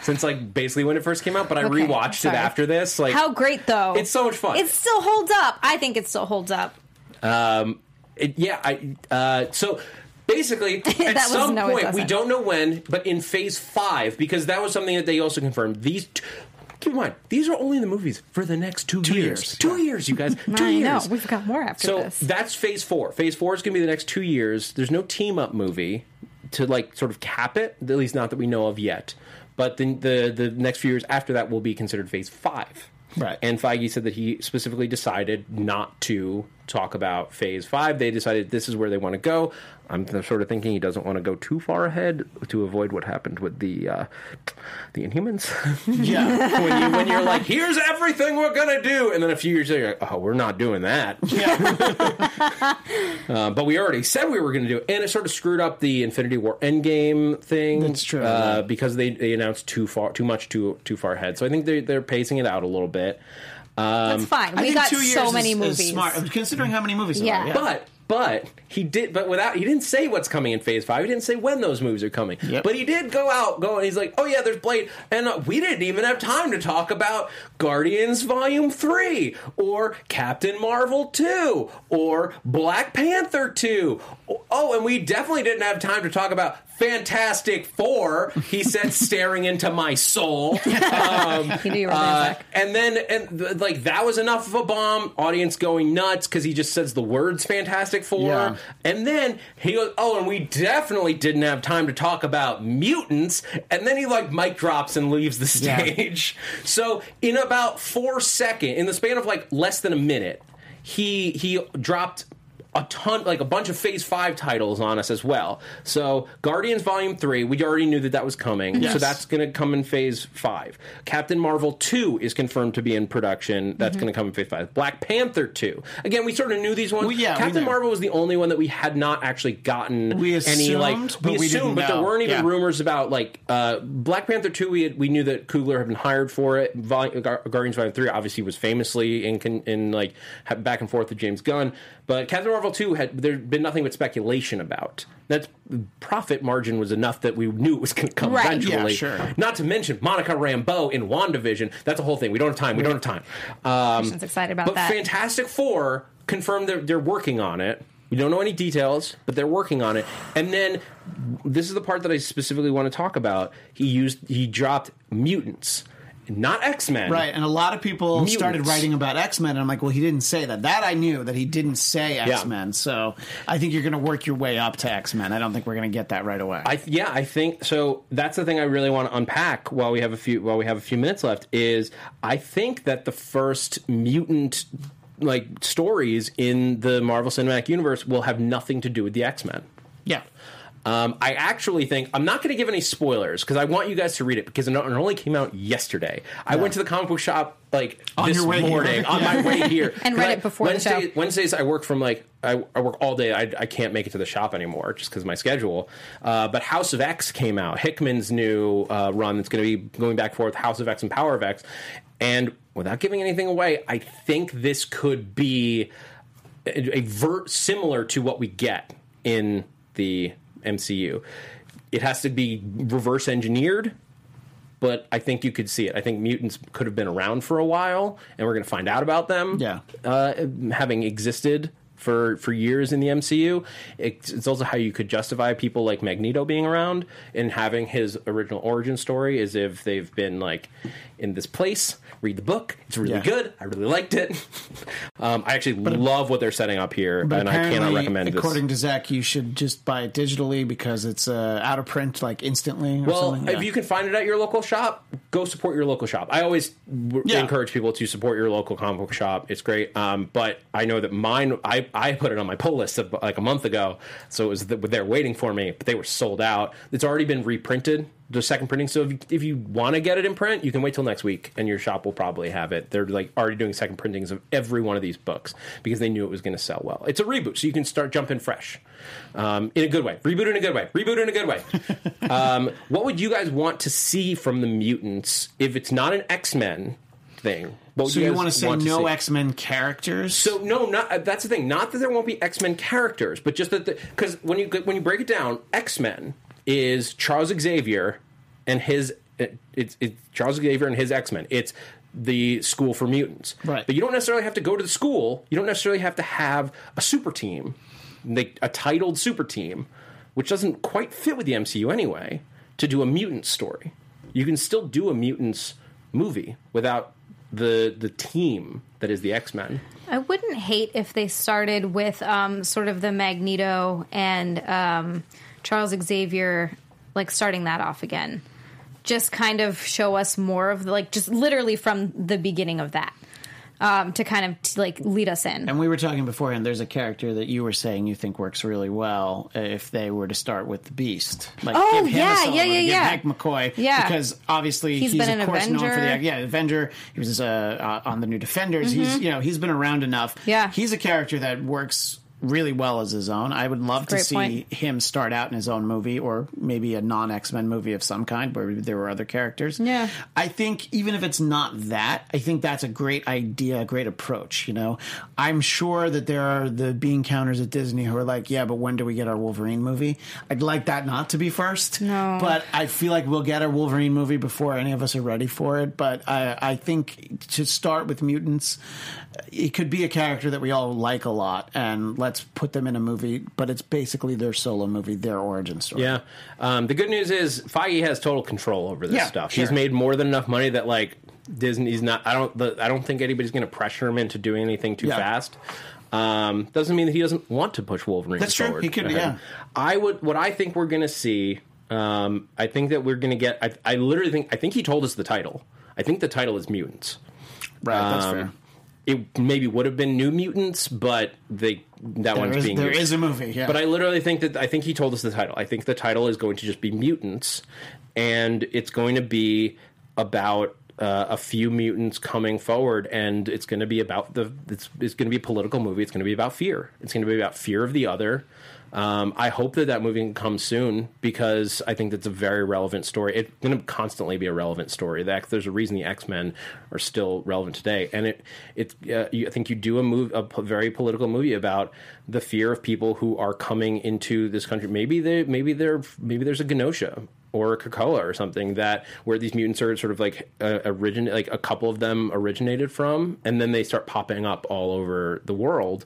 since like basically when it first came out. But I Okay, rewatched it after this. Like How great though! It's so much fun. It still holds up. I think it still holds up. Um, it, yeah, I uh, so basically (laughs) at was some no, point we don't know when, but in Phase Five because that was something that they also confirmed. These. T- Keep in mind, these are only the movies for the next two, years. years, Two years, you guys. (laughs) Two I know. years. We've got more after so this. that's phase four. Phase four is going to be the next two years. There's no team up movie to like sort of cap it, at least not that we know of yet. But the the, the next few years after that will be considered phase five. Right. And Feige said that he specifically decided not to talk about phase five. They decided this is where they want to go. I'm sort of thinking he doesn't want to go too far ahead to avoid what happened with the uh, the Inhumans. (laughs) Yeah. when, you, when you're like, here's everything we're gonna do, and then a few years later, you're like, oh, we're not doing that. (laughs) Uh, but we already said we were going to do it, and it sort of screwed up the Infinity War Endgame thing. That's true, uh, yeah. because they, they announced too far, too much, too too far ahead. So I think they they're pacing it out a little bit. Um, That's fine. I We think got two years so many is, movies. Is smart, considering how many movies. Yeah. are, yeah. But but he did but without he didn't say what's coming in phase five. He didn't say when those movies are coming. Yep. But he did go out go and he's like, oh yeah, there's Blade, and uh, we didn't even have time to talk about Guardians Volume Three or Captain Marvel Two or Black Panther Two. Oh, and we definitely didn't have time to talk about. Fantastic Four, he said, (laughs) staring into my soul. (laughs) Um, You knew you were uh, and then, and th- like that was enough of a bomb. Audience going nuts because he just says the words "Fantastic Four. Yeah. and then he goes, "Oh, and we definitely didn't have time to talk about mutants." And then he like mic drops and leaves the Yeah. stage. (laughs) So in about four seconds, in the span of like less than a minute, he he dropped a ton, like a bunch of Phase Five titles on us as well. So Guardians Volume Three, we already knew that that was coming, so that's going to come in Phase Five. Captain Marvel Two is confirmed to be in production. That's going to come in Phase Five. Black Panther Two. Again, we sort of knew these ones. Well, yeah, Captain. Marvel was the only one that we had not actually gotten We any like assumed, we but we assumed, didn't but there weren't even Yeah. rumors about like uh, Black Panther Two. We had, we knew that Coogler had been hired for it. Vol- Guardians Volume Three obviously was famously in in like back and forth with James Gunn, but Captain Marvel Two had there'd been nothing but speculation about. That profit margin was enough that we knew it was going to come Right. eventually. Yeah, sure. Not to mention Monica Rambeau in WandaVision. That's a whole thing. We don't have time. We don't have time. Um, Christian's excited about but that. Fantastic Four confirmed they're, they're working on it. We don't know any details, but they're working on it. And then this is the part that I specifically want to talk about. He used he dropped mutants, not X Men. Right, and a lot of people Mutants. started writing about X Men, and I'm like, well, he didn't say that. That I knew that he didn't say X Men. So I think you're going to work your way up to X Men. I don't think we're going to get that right away. I yeah, I think so. That's the thing I really want to unpack while we have a few while we have a few minutes left. Is I think that the first mutant like stories in the Marvel Cinematic Universe will have nothing to do with the X Men. yeah, Um, I actually think I'm not going to give any spoilers because I want you guys to read it because it it only came out yesterday. I went to the comic book shop like On this your way here. morning on my way (laughs) here And read I- it before the show. Wednesdays I work from like I, I work all day. I, I can't make it to the shop anymore just because of my schedule. Uh, but House of X came out. Hickman's new uh, run that's going to be going back and forth. House of X and Power of X. And without giving anything away, I think this could be a, a ver- similar to what we get in the MCU. it has to be reverse engineered. But I think you could see it. I think mutants could have been around for a while, and we're going to find out about them. Yeah. uh, having existed for for years in the MCU. It's, it's also how you could justify people like Magneto being around and having his original origin story, as if they've been like in this place. Read the book; it's really Yeah. good. I really liked it. (laughs) um, I actually love what they're setting up here, and I cannot recommend this. according to Zach, you should just buy it digitally because it's uh, out of print like instantly. Or Well, if you can find it at your local shop, go support your local shop. I always w- Yeah. encourage people to support your local comic book shop. It's great. Um, but I know that mine, I, I put it on my pull list of, like a month ago, so it was the, they're waiting for me, but they were sold out. It's already been reprinted, the second printing. So if you, if you want to get it in print, you can wait till next week, and your shop will probably have it. They're like already doing second printings of every one of these books because they knew it was going to sell well. It's a reboot, so you can start jumping fresh, um, in a good way. Reboot in a good way. Reboot in a good way. (laughs) Um, what would you guys want to see from the mutants if it's not an X Men thing? Would so you want to say no? X Men characters? So no, not uh, that's the thing. Not that there won't be X Men characters, but just that because when you when you break it down, X Men is Charles Xavier and his it, it's it's Charles Xavier and his X Men. It's the school for mutants, Right. But you don't necessarily have to go to the school. You don't necessarily have to have a super team, like a titled super team, which doesn't quite fit with the MCU anyway. To do a mutant story, you can still do a mutants movie without the the team that is the X Men. I wouldn't hate if they started with um, sort of the Magneto and um, Charles Xavier, like starting that off again. Just kind of show us more of the, like just literally from the beginning of that um, to kind of t- like lead us in. And we were talking beforehand. There's a character that you were saying you think works really well if they were to start with the Beast. Like, Oh, give him a yeah, yeah, yeah, give yeah. Hank McCoy, Yeah. because obviously He's he's, been of course known for the yeah Avenger. He was uh, uh, on the New Defenders. He's you know he's been around enough. Mm-hmm. Yeah. he's a character that works really well as his own. I would love to see point. him start out in his own movie or maybe a non X Men movie of some kind where there were other characters. Yeah. I think even if it's not that, I think that's a great idea, a great approach. You know, I'm sure that there are the bean counters at Disney who are like, yeah, but when do we get our Wolverine movie? I'd like that not to be first. No. But I feel like we'll get our Wolverine movie before any of us are ready for it. But I, I think to start with mutants, it could be a character that we all like a lot, and let's put them in a movie. But it's basically their solo movie, their origin story. Yeah. Um, the good news is Feige has total control over this Yeah, stuff. sure. He's made more than enough money that like Disney's not. I don't. The, I don't think anybody's going to pressure him into doing anything too Yeah. fast. Um, doesn't mean that he doesn't want to push Wolverine. That's true. forward He could, yeah. I would. What I think we're going to see. Um, I think that we're going to get. I, I literally think. I think he told us the title. I think the title is Mutants. Right, that's Um, fair. It maybe would have been New Mutants, but they that There one's is, being there used. is a movie, yeah. But I literally think that I think he told us the title. I think the title is going to just be mutants, and it's going to be about uh, a few mutants coming forward, and it's going to be about the. It's, it's going to be a political movie. It's going to be about fear. It's going to be about fear of the other. Um, I hope that that movie can come soon because I think that's a very relevant story. It's going to constantly be a relevant story. There's a reason the X Men are still relevant today, and it it uh, I think you do a move a very political movie about the fear of people who are coming into this country. Maybe they maybe they're maybe there's a Genosha or a Krakoa or something that where these mutants are sort of like uh, origin like a couple of them originated from, and then they start popping up all over the world,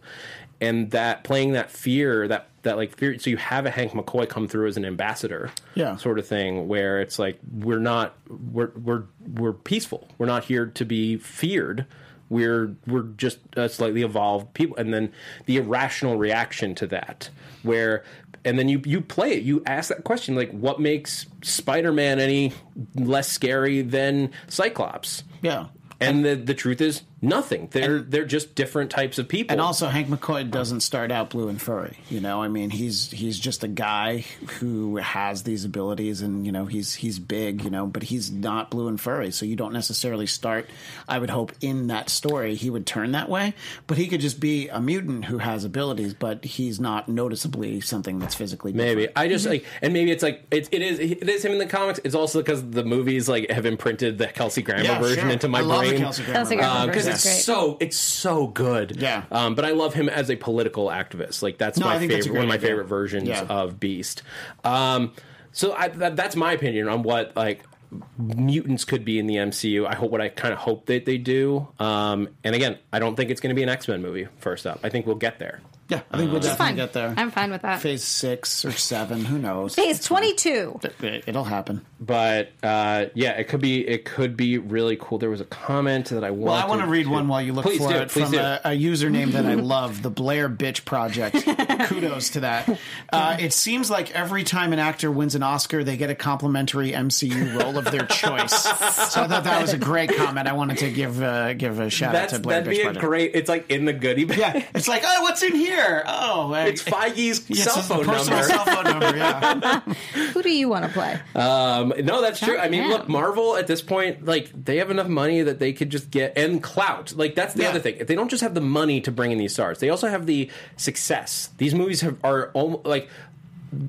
and that playing that fear that that like fear. So you have a Hank McCoy come through as an ambassador, Yeah. sort of thing, where it's like we're not we're we're we're peaceful. We're not here to be feared. We're we're just slightly evolved people, and then the irrational reaction to that, where and then you you play it. You ask that question like, what makes Spider Man any less scary than Cyclops? yeah. And the the truth is nothing. They're they're just different types of people. And also, Hank McCoy doesn't start out blue and furry. You know, I mean, he's he's just a guy who has these abilities, and you know, he's he's big. You know, but he's not blue and furry, so you don't necessarily start. I would hope in that story he would turn that way, but he could just be a mutant who has abilities, but he's not noticeably something that's physically Maybe different. I just like, and maybe it's like it, it is it is him in the comics. It's also because the movies like have imprinted the Kelsey Grammer Yeah, version sure. into my I love the brain. Kelsey Grammer Kelsey version. Grammer uh, because version it's great. so it's so good. Yeah. Um, but I love him as a political activist. Like that's No, I my think that's a favorite. One of great my idea. favorite versions Yeah. of Beast. Um, so I, that, that's my opinion on what like mutants could be in the MCU. I hope what I kind of hope that they do. Um, and again, I don't think it's going to be an X Men movie. First up, I think we'll get there. Yeah, I think we'll definitely fine. get there. I'm fine with that. Phase six or seven, who knows? Phase 22. It- It'll happen. But uh, yeah, it could be it could be really cool. There was a comment that I wanted. Well, I want to read one while you look Please for do, it please from do. a, a username that I (laughs) love, the Blair Bitch Project. (laughs) Kudos to that. Uh, it seems like every time an actor wins an Oscar, they get a complimentary MCU role of their choice. (laughs) so I thought that was a great comment. I wanted to give uh, give a shout That's out to Blair that'd Bitch be a Project. great. It's like in the goodie bag. yeah, it's like, oh, what's in here? Oh, uh, It's Feige's (laughs) yes, cell it's the phone personal number. cell phone number. Yeah, (laughs) Who do you want to play? Um, no, that's true. I mean, Yeah. look, Marvel at this point, like they have enough money that they could just get and clout. Like that's the Yeah. other thing. If they don't just have the money to bring in these stars, they also have the success. These movies have, are almost like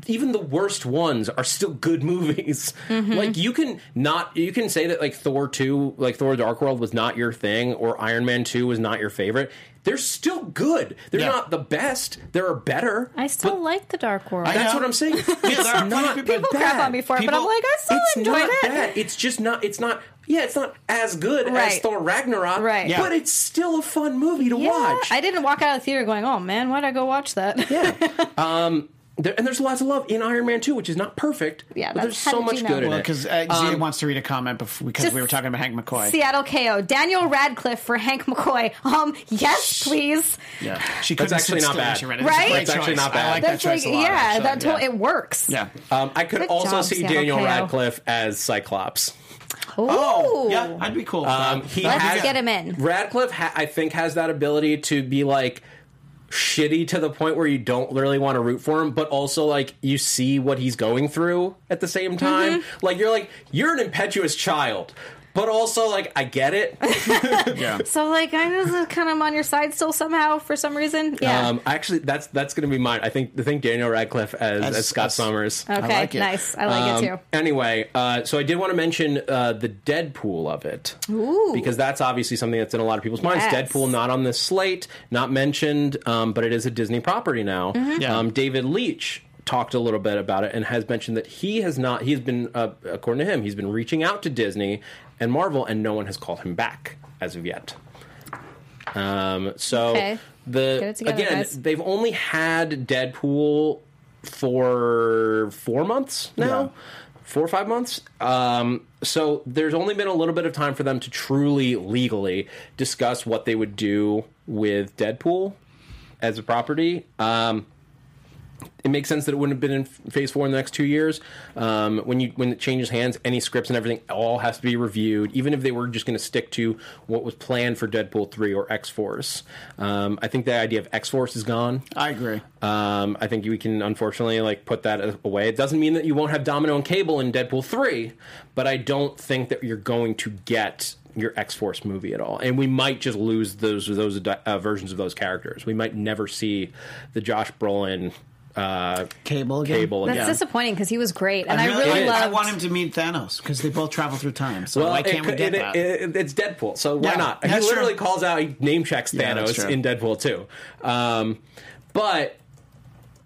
even the worst ones are still good (laughs) movies. Like you can not you can say that like Thor 2, like Thor Dark World was not your thing or Iron Man 2 was not your favorite. They're still good. They're Yeah. not the best. They're better. I still like the Dark World. I That's what I'm saying. It's plenty not people- People crap bad. on me for it, but I'm like, I still It's enjoyed not it. bad. It's just not. It's not. Yeah, it's not as good as Thor Ragnarok. Right. Yeah. But it's still a fun movie to Yeah, watch. I didn't walk out of the theater going, "Oh man, why'd I go watch that?" yeah. (laughs) Um. There, and there's lots of love in Iron Man 2, which is not perfect. Yeah, but that's- there's so much you know? good in well, it. because uh, Zia wants to read a comment before, because we were talking about Hank McCoy. Seattle KO. Daniel Radcliffe for Hank McCoy. Um, yes, please. yeah, she couldn't actually not still when bad. she. It's Right? That's actually not bad. I like That's that choice like, a lot. yeah, actually. that to- yeah. it works. yeah. um, I could Good also job, see Seattle Daniel KO. Radcliffe as Cyclops. Ooh. Oh, yeah, I'd be cool. Um, he Let's has, get him in. Radcliffe, ha- I think, has that ability to be like shitty to the point where you don't really want to root for him, but also like you see what he's going through at the same time. Mm-hmm. Like you're like you're an impetuous child, but also like I get it. (laughs) yeah. So like, I was kind of on your side still somehow for some reason. Yeah. Um, actually, that's that's going to be mine. I think I think Daniel Radcliffe as, as, As- Scott as- Summers. okay, like it. nice. I like Um, it too. Anyway, uh, so I did want to mention uh, the Deadpool of it Ooh. because that's obviously something that's in a lot of people's minds. Yes. Deadpool not on this slate, not mentioned, um, but it is a Disney property now. Mm-hmm. Yeah. Um, David Leitch talked a little bit about it and has mentioned that he has not. He's been, uh, according to him, he's been reaching out to Disney and Marvel, and no one has called him back as of yet. Um, so Okay. the together, again, guys. they've only had Deadpool for four months now. Yeah. Four or five months. Um, so there's only been a little bit of time for them to truly legally discuss what they would do with Deadpool as a property. Um, it makes sense that it wouldn't have been in phase four in the next two years. Um, when you when it changes hands, any scripts and everything all has to be reviewed, even if they were just going to stick to what was planned for Deadpool three or X Force. Um, I think the idea of X Force is gone. I agree. Um, I think we can unfortunately like put that away. It doesn't mean that you won't have Domino and Cable in Deadpool three, but I don't think that you're going to get your X Force movie at all. And we might just lose those those uh, versions of those characters. We might never see the Josh Brolin uh, Cable again. Cable That's again. disappointing because he was great, and I I really, really, It is. I want him to meet Thanos because they both travel through time. So Well, why can't we get it- that? it- it's Deadpool, so why Yeah, not? He literally true. calls out, he name checks Yeah, Thanos true. in Deadpool too. Um, but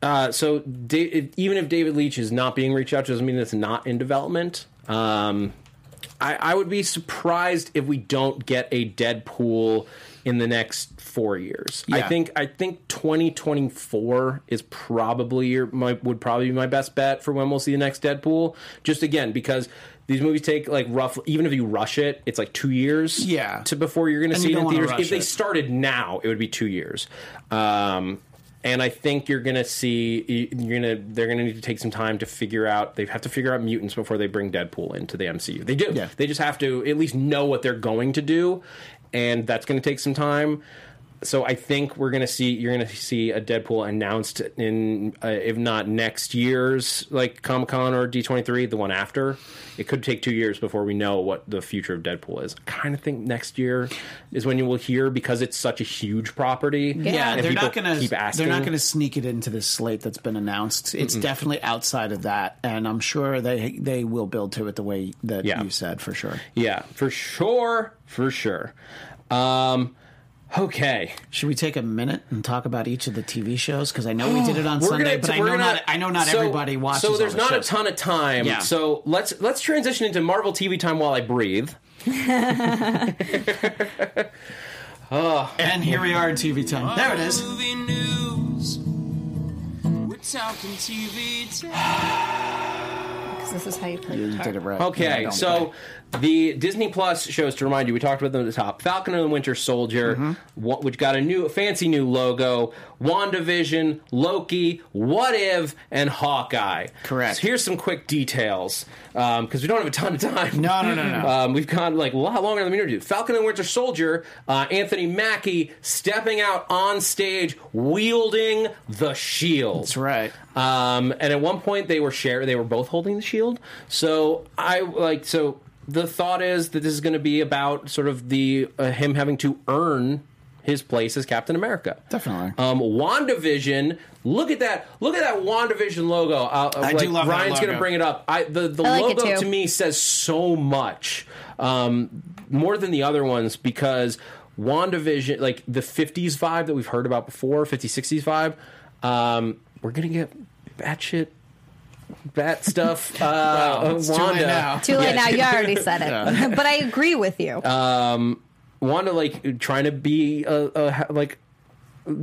uh, so da- even if David Leitch is not being reached out to, doesn't mean it's not in development. Um, I, I would be surprised if we don't get a Deadpool in the next four years. I think I think 2024 is probably your my, would probably be my best bet for when we'll see the next Deadpool. Just again because these movies take like roughly even if you rush it, it's like two years. Yeah. to before you're going to see it in theaters. If they it. started now, it would be two years. Um, and I think you're gonna see you're gonna they're gonna need to take some time to figure out they have to figure out mutants before they bring Deadpool into the MCU. They do. Yeah. They just have to at least know what they're going to do, and that's gonna take some time. So I think we're gonna see you're gonna see a Deadpool announced in uh, if not next year's like Comic Con or D23, the one after. It could take two years before we know what the future of Deadpool is. I kind of think next year is when you will hear because it's such a huge property. yeah, and they're not gonna keep to. asking. They're not going to sneak it into this slate that's been announced. It's definitely outside of that, and I'm sure they they will build to it the way that Yeah. you said for sure. Yeah, for sure, for sure. Um, Okay. Should we take a minute and talk about each of the TV shows? Because I know we oh, did it on Sunday, gonna- but I know gonna- not. I know not so- everybody watches. So there's all the not shows. a ton of time. Yeah. So let's let's transition into Marvel TV time while I breathe. (laughs) And here we are in TV time. There it is. Movie news. We're talking TV time. (sighs) Because this is how you play. You did it right. Okay, don't so the Disney Plus shows to remind you, we talked about them at the top: Falcon and the Winter Soldier, Mm-hmm. which got a new, fancy new logo. WandaVision, Loki, What If, and Hawkeye. Correct. So here's some quick details because we don't have a ton of time. No, no, no, no. (laughs) Um, we've gone like a lot longer than we need to. Falcon and the Winter Soldier, uh, Anthony Mackie stepping out on stage wielding the shield. That's right. Um, and at one point they were share they were both holding the shield. So I like so the thought is that this is going to be about sort of the uh, him having to earn his place as Captain America. Definitely. Um, WandaVision. Look at that! Look at that WandaVision logo. Uh, I like, do love that Ryan's going to bring it up. I the the I like logo too. to me says so much um, more than the other ones because WandaVision, like the '50s vibe that we've heard about before, '50s '60s vibe. Um, we're gonna get batshit bat stuff. Uh, Well, it's too late Wanda. now. Too late now. You already said it. (laughs) but I agree with you. Wanda like trying to be a, a like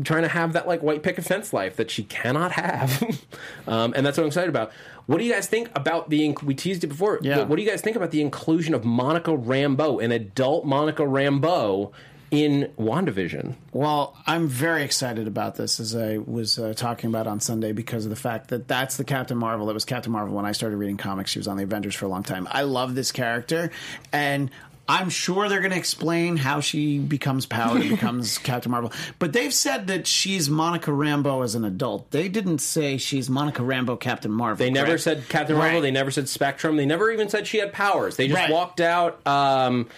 trying to have that like white picket fence life that she cannot have, (laughs) um, and that's what I'm excited about. What do you guys think about the? inc- We teased it before. Yeah. What do you guys think about the inclusion of Monica Rambeau, an adult Monica Rambeau, in WandaVision? Well, I'm very excited about this, as I was uh, talking about on Sunday, because of the fact that that's the Captain Marvel. That was Captain Marvel when I started reading comics. She was on the Avengers for a long time. I love this character, and I'm sure they're going to explain how she becomes powered and (laughs) becomes Captain Marvel. But they've said that she's Monica Rambeau as an adult. They didn't say she's Monica Rambeau Captain Marvel. They never correct? said Captain Marvel. Right. They never said Spectrum. They never even said she had powers. They just Right. walked out. Um,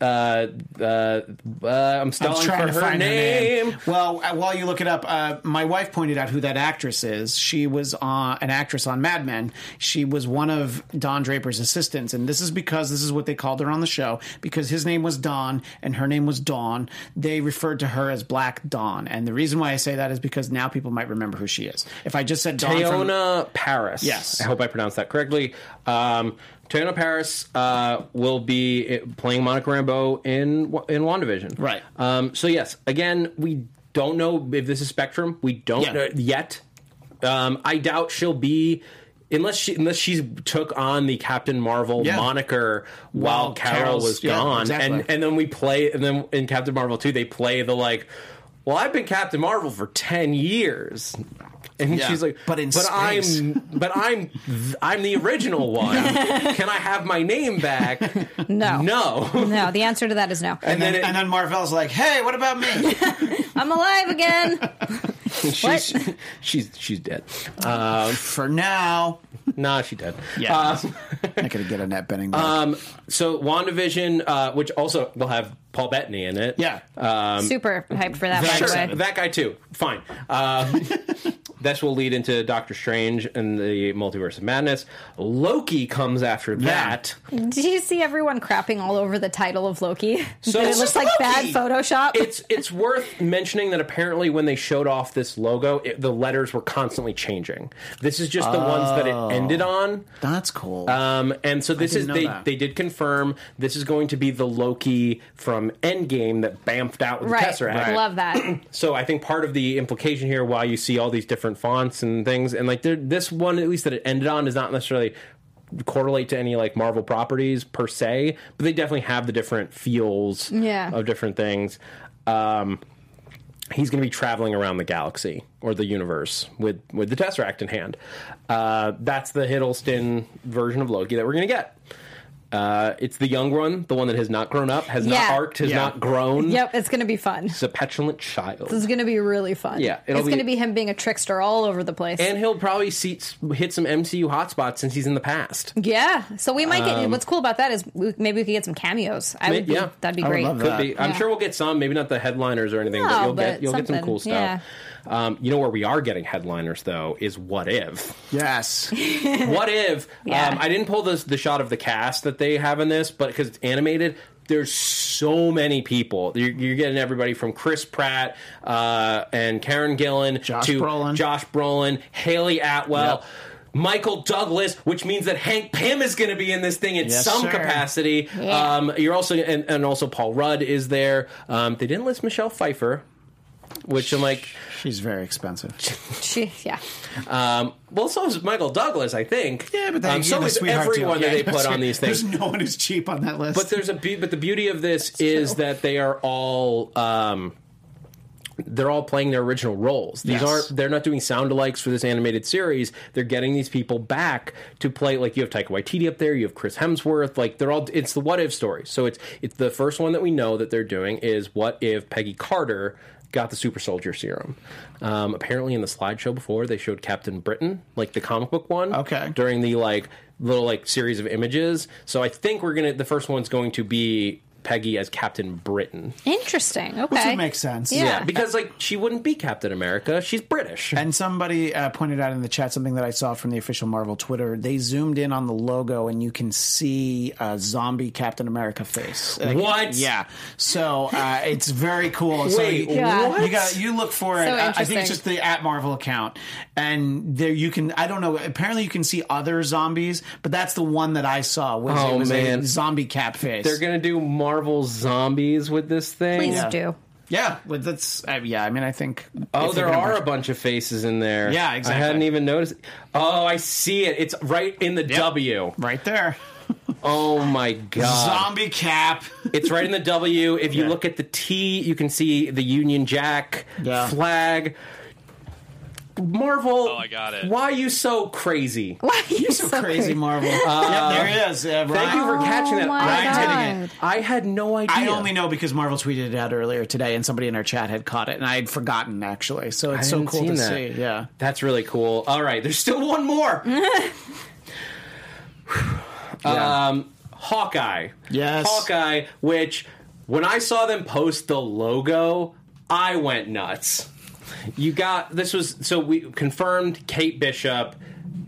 uh, uh, uh, I'm I'm trying for to her find name. her name. Well, uh, while you look it up, uh, my wife pointed out who that actress is. She was uh, an actress on Mad Men. She was one of Don Draper's assistants, and this is because this is what they called her on the show because his name was Don and her name was Dawn. They referred to her as Black Dawn, and the reason why I say that is because now people might remember who she is. If I just said Dawn from Teyonah Parris. Yes. I hope I pronounced that correctly. Um, Teyonah Parris uh, will be playing Monica Rambeau in in WandaVision. Right. Um, so yes, again, we don't know if this is Spectrum. We don't Yeah. know yet. Um, I doubt she'll be. Unless she unless she's took on the Captain Marvel Yeah. moniker while While Carol Carol's- was yeah, gone, exactly. and and then we play and then in Captain Marvel 2 they play the like well I've been Captain Marvel for 10 years and Yeah, she's like but in but space." I'm (laughs) but I'm I'm the original one (laughs) can I have my name back No. no No, the answer to that is no. and then, then it- and then Marvel's like, "Hey, what about me?" (laughs) I'm alive again. she's she's she's dead um For now, nah she dead Yeah. Uh, not gonna get Annette Bening. back. um so WandaVision uh which also will have Paul Bettany in it yeah, Super hyped for that, by Sure, the way. that guy too. Fine. Um, this will lead into Doctor Strange and the Multiverse of Madness. Loki comes after that. Did you see everyone crapping all over the title of Loki? So- (laughs) that it looks like bad Photoshop. It's it's worth mentioning that apparently when they showed off this logo, it, the letters were constantly changing. This is just the ones that it ended on. that's cool. Um, and so this is didn't know they that. they did confirm this is going to be the Loki from Endgame that bamfed out with right. the Tesseract. I love that. (clears throat) So I think part of the implication here, why you see all these different fonts and things, and like this one at least that it ended on, does not necessarily correlate to any like Marvel properties per se, but they definitely have the different feels Yeah. of different things. Um, he's going to be traveling around the galaxy or the universe with with the Tesseract in hand. Uh, that's the Hiddleston version of Loki that we're going to get. Uh, it's the young one, the one that has not grown up, has Yeah. not arced, has Yeah. not grown. Yep, it's going to be fun. He's a petulant child. This is going to be really fun. Yeah, it'll it's be- going to be him being a trickster all over the place. and he'll probably see, hit some MCU hotspots since he's in the past. yeah, so we might get. what's cool about that is we, maybe we could get some cameos. I would. Yeah. that'd be I would great. love Could that. be. I'm Yeah. sure we'll get some. Maybe not the headliners or anything, but you'll get you'll get some cool stuff. Yeah. Um, you know where we are getting headliners though is What If. yes. (laughs) what if? Yeah. Um, I didn't pull this the shot of the cast that they have in this, but because it's animated, there's so many people. You're, you're getting everybody from Chris Pratt uh, and Karen Gillan Josh to Brolin. Josh Brolin, Hayley Atwell. Yep. Michael Douglas, which means that Hank Pym is going to be in this thing in Yes, some sir. capacity. Yeah. Um, you're also and, and also Paul Rudd is there. Um, they didn't list Michelle Pfeiffer, which I'm like, She's very expensive. (laughs) She, yeah. um, well, so is Michael Douglas, I think. Yeah, but then um, so yeah, the is sweetheart everyone deal. that Yeah, they put on these things. (laughs) There's no one who's cheap on that list. But there's a be- but the beauty of this is that they are all um, they're all playing their original roles. These Yes. aren't they're not doing sound alikes for this animated series. They're getting these people back to play like you have Taika Waititi up there, you have Chris Hemsworth, like they're all it's the what if story. So it's it's the first one that we know that they're doing is what if Peggy Carter got the super soldier serum. Um, apparently in the slideshow before they showed Captain Britain, like the comic book one. Okay. During the like little like series of images. So I think we're gonna the first one's going to be Peggy as Captain Britain. Interesting. Okay. Which would make sense. Yeah. Yeah, because like she wouldn't be Captain America. She's British. And somebody uh, pointed out in the chat something that I saw from the official Marvel Twitter. They zoomed in on the logo, and you can see a zombie Captain America face. Like, What? Yeah. So uh, (laughs) it's very cool. so Wait, you, what? you got you look for it. So Uh, I think it's just the at Marvel account, and there you can. I don't know. Apparently, you can see other zombies, but that's the one that I saw. Was, Oh, it was man. a zombie cap face. They're gonna do Marvel zombies with this thing. Please Yeah. do. yeah, but that's uh, yeah. I mean, I think. Oh, there they're gonna are bunch- a bunch of faces in there. Yeah, exactly. I hadn't even noticed. Oh, I see it. It's right in the W. right there. (laughs) Oh my god. Zombie cap. It's right in the W. If you Yeah. look at the T, you can see the Union Jack Yeah. flag. Marvel. Oh, I got it. Why are you so crazy? (laughs) Why are you so crazy, Marvel. (laughs) yeah, there he is. Uh, Thank you for catching that. my I, Ryan's God. hitting it. I had no idea. I only know because Marvel tweeted it out earlier today, and somebody in our chat had caught it, and I had forgotten actually. So it's I so hadn't cool seen to that. see. Yeah, That's really cool. All right, there's still one more. (laughs) um, Hawkeye. Yes. Hawkeye, which when I saw them post the logo, I went nuts. You got this was so we confirmed Kate Bishop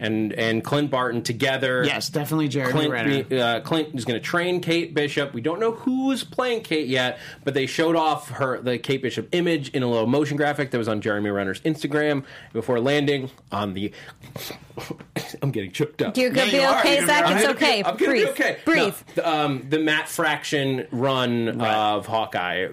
and and Clint Barton together. yes, definitely Jeremy Renner. Clint, uh, Clint is going to train Kate Bishop. We don't know who's playing Kate yet, but they showed off her the Kate Bishop image in a little motion graphic that was on Jeremy Renner's Instagram before landing on the. (coughs) I'm getting choked up. You're gonna Yeah, be you are. okay, You're Zach. gonna It's I'm gonna be- okay. I'm gonna Breathe. be okay. Breathe. No, the, um, the Matt Fraction run of Hawkeye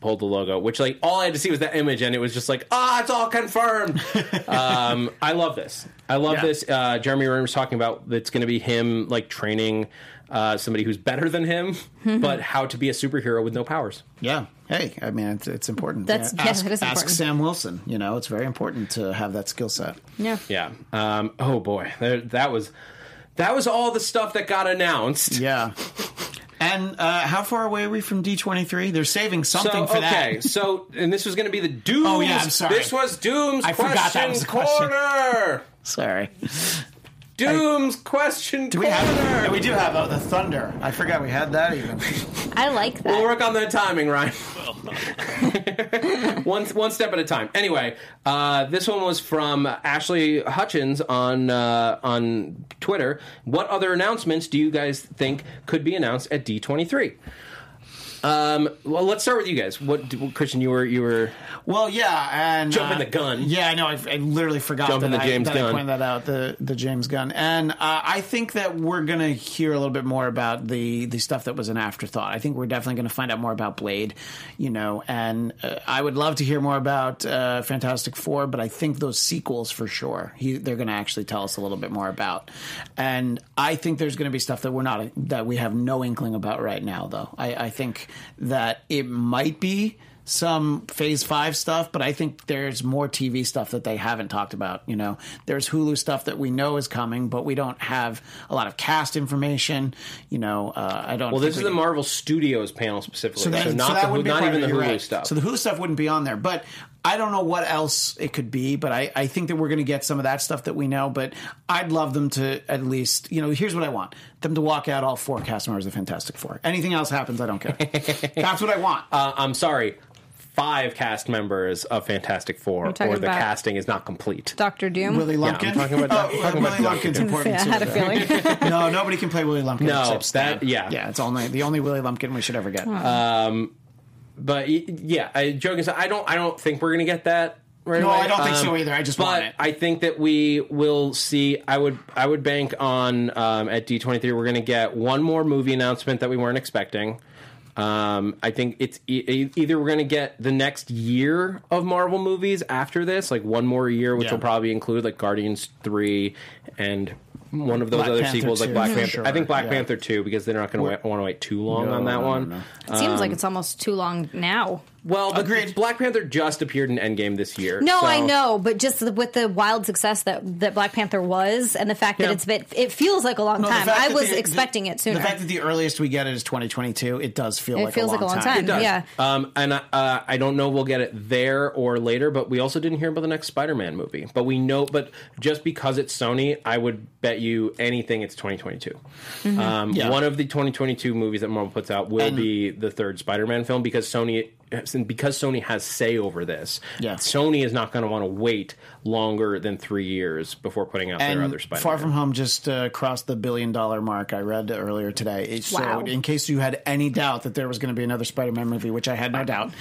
pulled the logo, which like all I had to see was that image, and it was just like, ah, it's all confirmed. (laughs) um, I love this. I love Yeah. this. Uh, Jeremy Renner was talking about it's going to be him like training uh, somebody who's better than him, Mm-hmm. but how to be a superhero with no powers. Yeah. Hey, I mean, it's, it's important. That's- yeah, ask, that is ask. Sam Wilson. You know, it's very important to have that skill set. Yeah. Yeah. Um, oh boy, there, that was that was all the stuff that got announced. Yeah. (laughs) And uh, how far away are we from D23? They're saving something So, for okay, that. so and this was going to be the Doom's. Oh, yeah, I'm sorry. This was Doom's I question forgot that was the question. corner. Sorry. Doom's question Do we corner. have? yeah, we do have uh, the thunder. I forgot we had that even. I like that. We'll work on the timing, Ryan. (laughs) one one step at a time. Anyway, uh, this one was from Ashley Hutchins on uh, on Twitter. What other announcements do you guys think could be announced at D twenty three? Um, well, let's start with you guys. What, Christian? You were you were Well, yeah, and Jumping uh, the gun. Yeah, I know. I, I literally forgot Jumping that the I- James that I Gunn. pointed that out. The the James Gunn, and uh, I think that we're gonna hear a little bit more about the the stuff that was an afterthought. I think we're definitely gonna find out more about Blade, you know, and uh, I would love to hear more about uh, Fantastic Four, but I think those sequels for sure. He, they're gonna actually tell us a little bit more about, and I think there's gonna be stuff that we're not that we have no inkling about right now, though. I, I think that it might be some phase five stuff, but I think there's more TV stuff that they haven't talked about. You know, there's Hulu stuff that we know is coming, but we don't have a lot of cast information. You know, uh, I don't. well. This is the Marvel Studios panel specifically, so, that, not so the, not even the Hulu right. stuff. So the Hulu stuff wouldn't be on there, but I don't know what else it could be. But I, I think that we're going to get some of that stuff that we know. But I'd love them to at least, you know, here's what I want: them to walk out all four cast members of Fantastic Four. Anything else happens, I don't care. (laughs) That's what I want. uh, I'm sorry. five cast members of Fantastic Four, or the casting is not complete. Doctor Doom. Willie Yeah, I'm Lumpkin. talking about- (laughs) oh, talking about Willie Dr. Lumpkin's important. Yeah, (laughs) I had a too. feeling. no, nobody can play Willie Lumpkin. No, except that- yeah. yeah. It's only the only Willie Lumpkin we should ever get. But yeah, I, joking aside, I don't, I don't think we're gonna get that. Right No, away. I don't think so either. I just but want it. I think that we will see. I would, I would bank on um, at D twenty three. We're gonna get one more movie announcement that we weren't expecting. Um, I think it's e- e- either we're going to get the next year of Marvel movies after this, like one more year, which Yeah. will probably include like Guardians three and one of those Black other Panther sequels, like Black Panther. sure, I think Black yeah. Panther two because they're not going to want to wait too long No, on that no, no, one. no. It seems like it's almost too long now. Well, but Agreed. Black Panther just appeared in Endgame this year. No, so- I know, but just with the wild success that that Black Panther was, and the fact Yeah. that it's been, it feels like a long No, time. I was the- expecting the, it sooner. The fact that the earliest we get it is 2022, it does feel It like feels a long like a long time. time. It does. Yeah. Um, and uh, I don't know we'll get it there or later, but we also didn't hear about the next Spider-Man movie. But we know, but just because it's Sony, I would bet you anything it's 2022. Mm-hmm. Um, Yeah. One of the 2022 movies that Marvel puts out will And- be the third Spider-Man film because Sony, because Sony has say over this. Yeah. Sony is not going to want to wait longer than three years before putting out their other Spider-Man. Far From Home just uh, crossed the billion dollar mark. I read earlier today. It- Wow. So, in case you had any doubt that there was going to be another Spider-Man movie, which I had no doubt,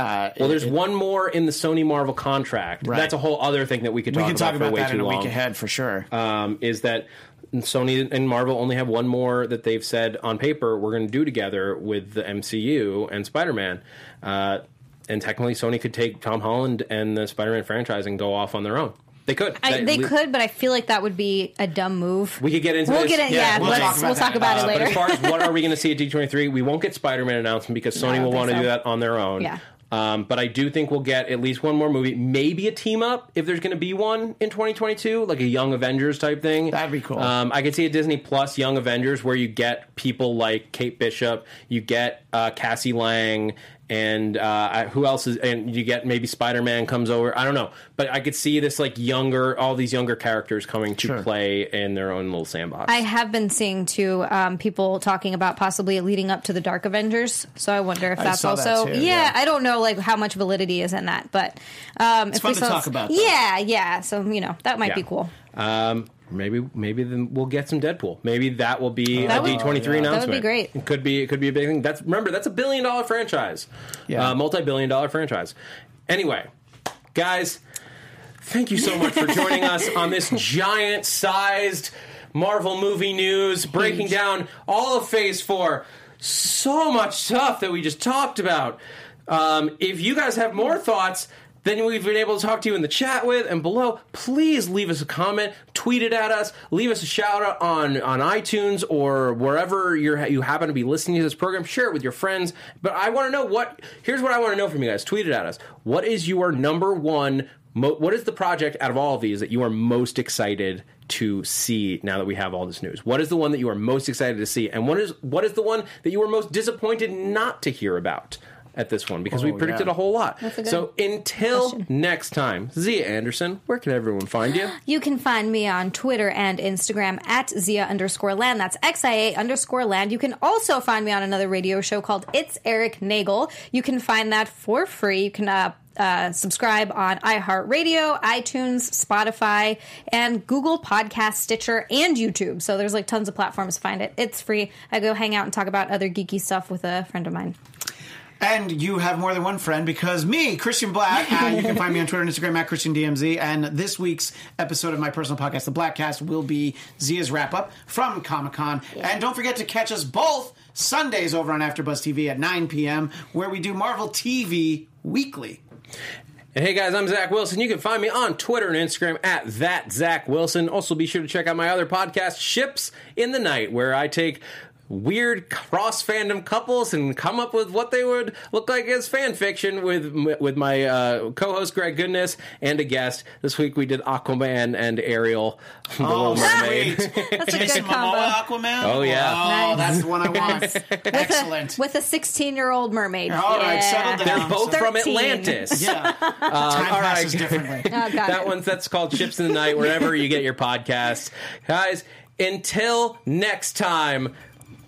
uh, well, there's it- one more in the Sony Marvel contract. Right. That's a whole other thing that we could talk, We can talk for about way that in a long. week ahead for sure. um, is that Sony and Marvel only have one more that they've said on paper we're going to do together with the MCU and Spider Man. Uh, and technically, Sony could take Tom Holland and the Spider Man franchise and go off on their own. They could. I, they we- could, but I feel like that would be a dumb move. We could get into We'll this. get it. Yeah, we'll let's talk about we'll talk that. about Uh, it but as far as what are we (laughs) going to see at D23, we won't get Spider Man announcement because Sony I don't will want to so. do that on their own. Yeah. Um, but I do think we'll get at least one more movie, maybe a team up if there's going to be one in 2022, like a Young Avengers type thing. That'd be cool. Um, I could see a Disney Plus Young Avengers where you get people like Kate Bishop, you get uh, Cassie Lang, and uh, who else is, and you get maybe Spider Man comes over. I don't know, but I could see this like younger, all these younger characters coming to Sure. play in their own little sandbox. I have been seeing too um, people talking about possibly leading up to the Dark Avengers. So I wonder if that's saw that also too, yeah, yeah. I don't know like how much validity is in that, but um, it's fun to talk about, though. Yeah, yeah. So you know that might Yeah. be cool. Um, maybe maybe then we'll get some Deadpool. Maybe that will be That a would- D twenty three That would announcement. be great. It could be it could be a big thing. That's remember that's a billion dollar franchise, Yeah. uh, multi billion dollar franchise. Anyway, guys, thank you so much for (laughs) joining us on this giant sized Marvel movie news, breaking down all of Phase Four. So much stuff that we just talked about. Um, if you guys have more thoughts than we've been able to talk to you in the chat with and below, please leave us a comment, tweet it at us, leave us a shout out on, on iTunes or wherever you're, you happen to be listening to this program. Share it with your friends. But I want to know what, here's what I want to know from you guys. Tweet it at us. What is your number one, mo- what is the project out of all of these that you are most excited to see now that we have all this news? What is the one that you are most excited to see? And what is, what is the one that you are most disappointed not to hear about? At this one, because we Oh, predicted yeah. a whole lot. a good So until question. next time, Zia Anderson, where can everyone find you? You can find me on Twitter and Instagram at Zia underscore land. That's XIA underscore land. You can also find me on another radio show called It's Eric Nagel. You can find that for free. You can uh, uh, subscribe on iHeartRadio, iTunes, Spotify, and Google Podcast, Stitcher, and YouTube. So there's like tons of platforms to find it. It's free. I go hang out and talk about other geeky stuff with a friend of mine. And you have more than one friend because me, Christian Black, uh, you can find me on Twitter and Instagram at Christian DMZ. And this week's episode of my personal podcast, The Blackcast, will be Zia's wrap up from Comic Con. And don't forget to catch us both Sundays over on AfterBuzz TV at 9 p.m., where we do Marvel TV weekly. And hey guys, I'm Zach Wilson. You can find me on Twitter and Instagram at that Zach Wilson. Also, be sure to check out my other podcast, Ships in the Night, where I take weird cross fandom couples and come up with what they would look like as fan fiction with with my uh, co-host Greg Goodness and a guest. This week we did Aquaman and Ariel, the Oh, Little Mermaid. sweet. (laughs) That's a Jason good combo. Momoa Aquaman? Oh, yeah. Oh, Nice. that's the one I want. (laughs) Excellent. With a 16 year old mermaid. All right, Yeah. settle down. They're both from Atlantis. yeah. Time all right. passes differently. (laughs) Oh, got that it. one's that's called Chips in the Night, wherever you get your podcasts. Guys, until next time,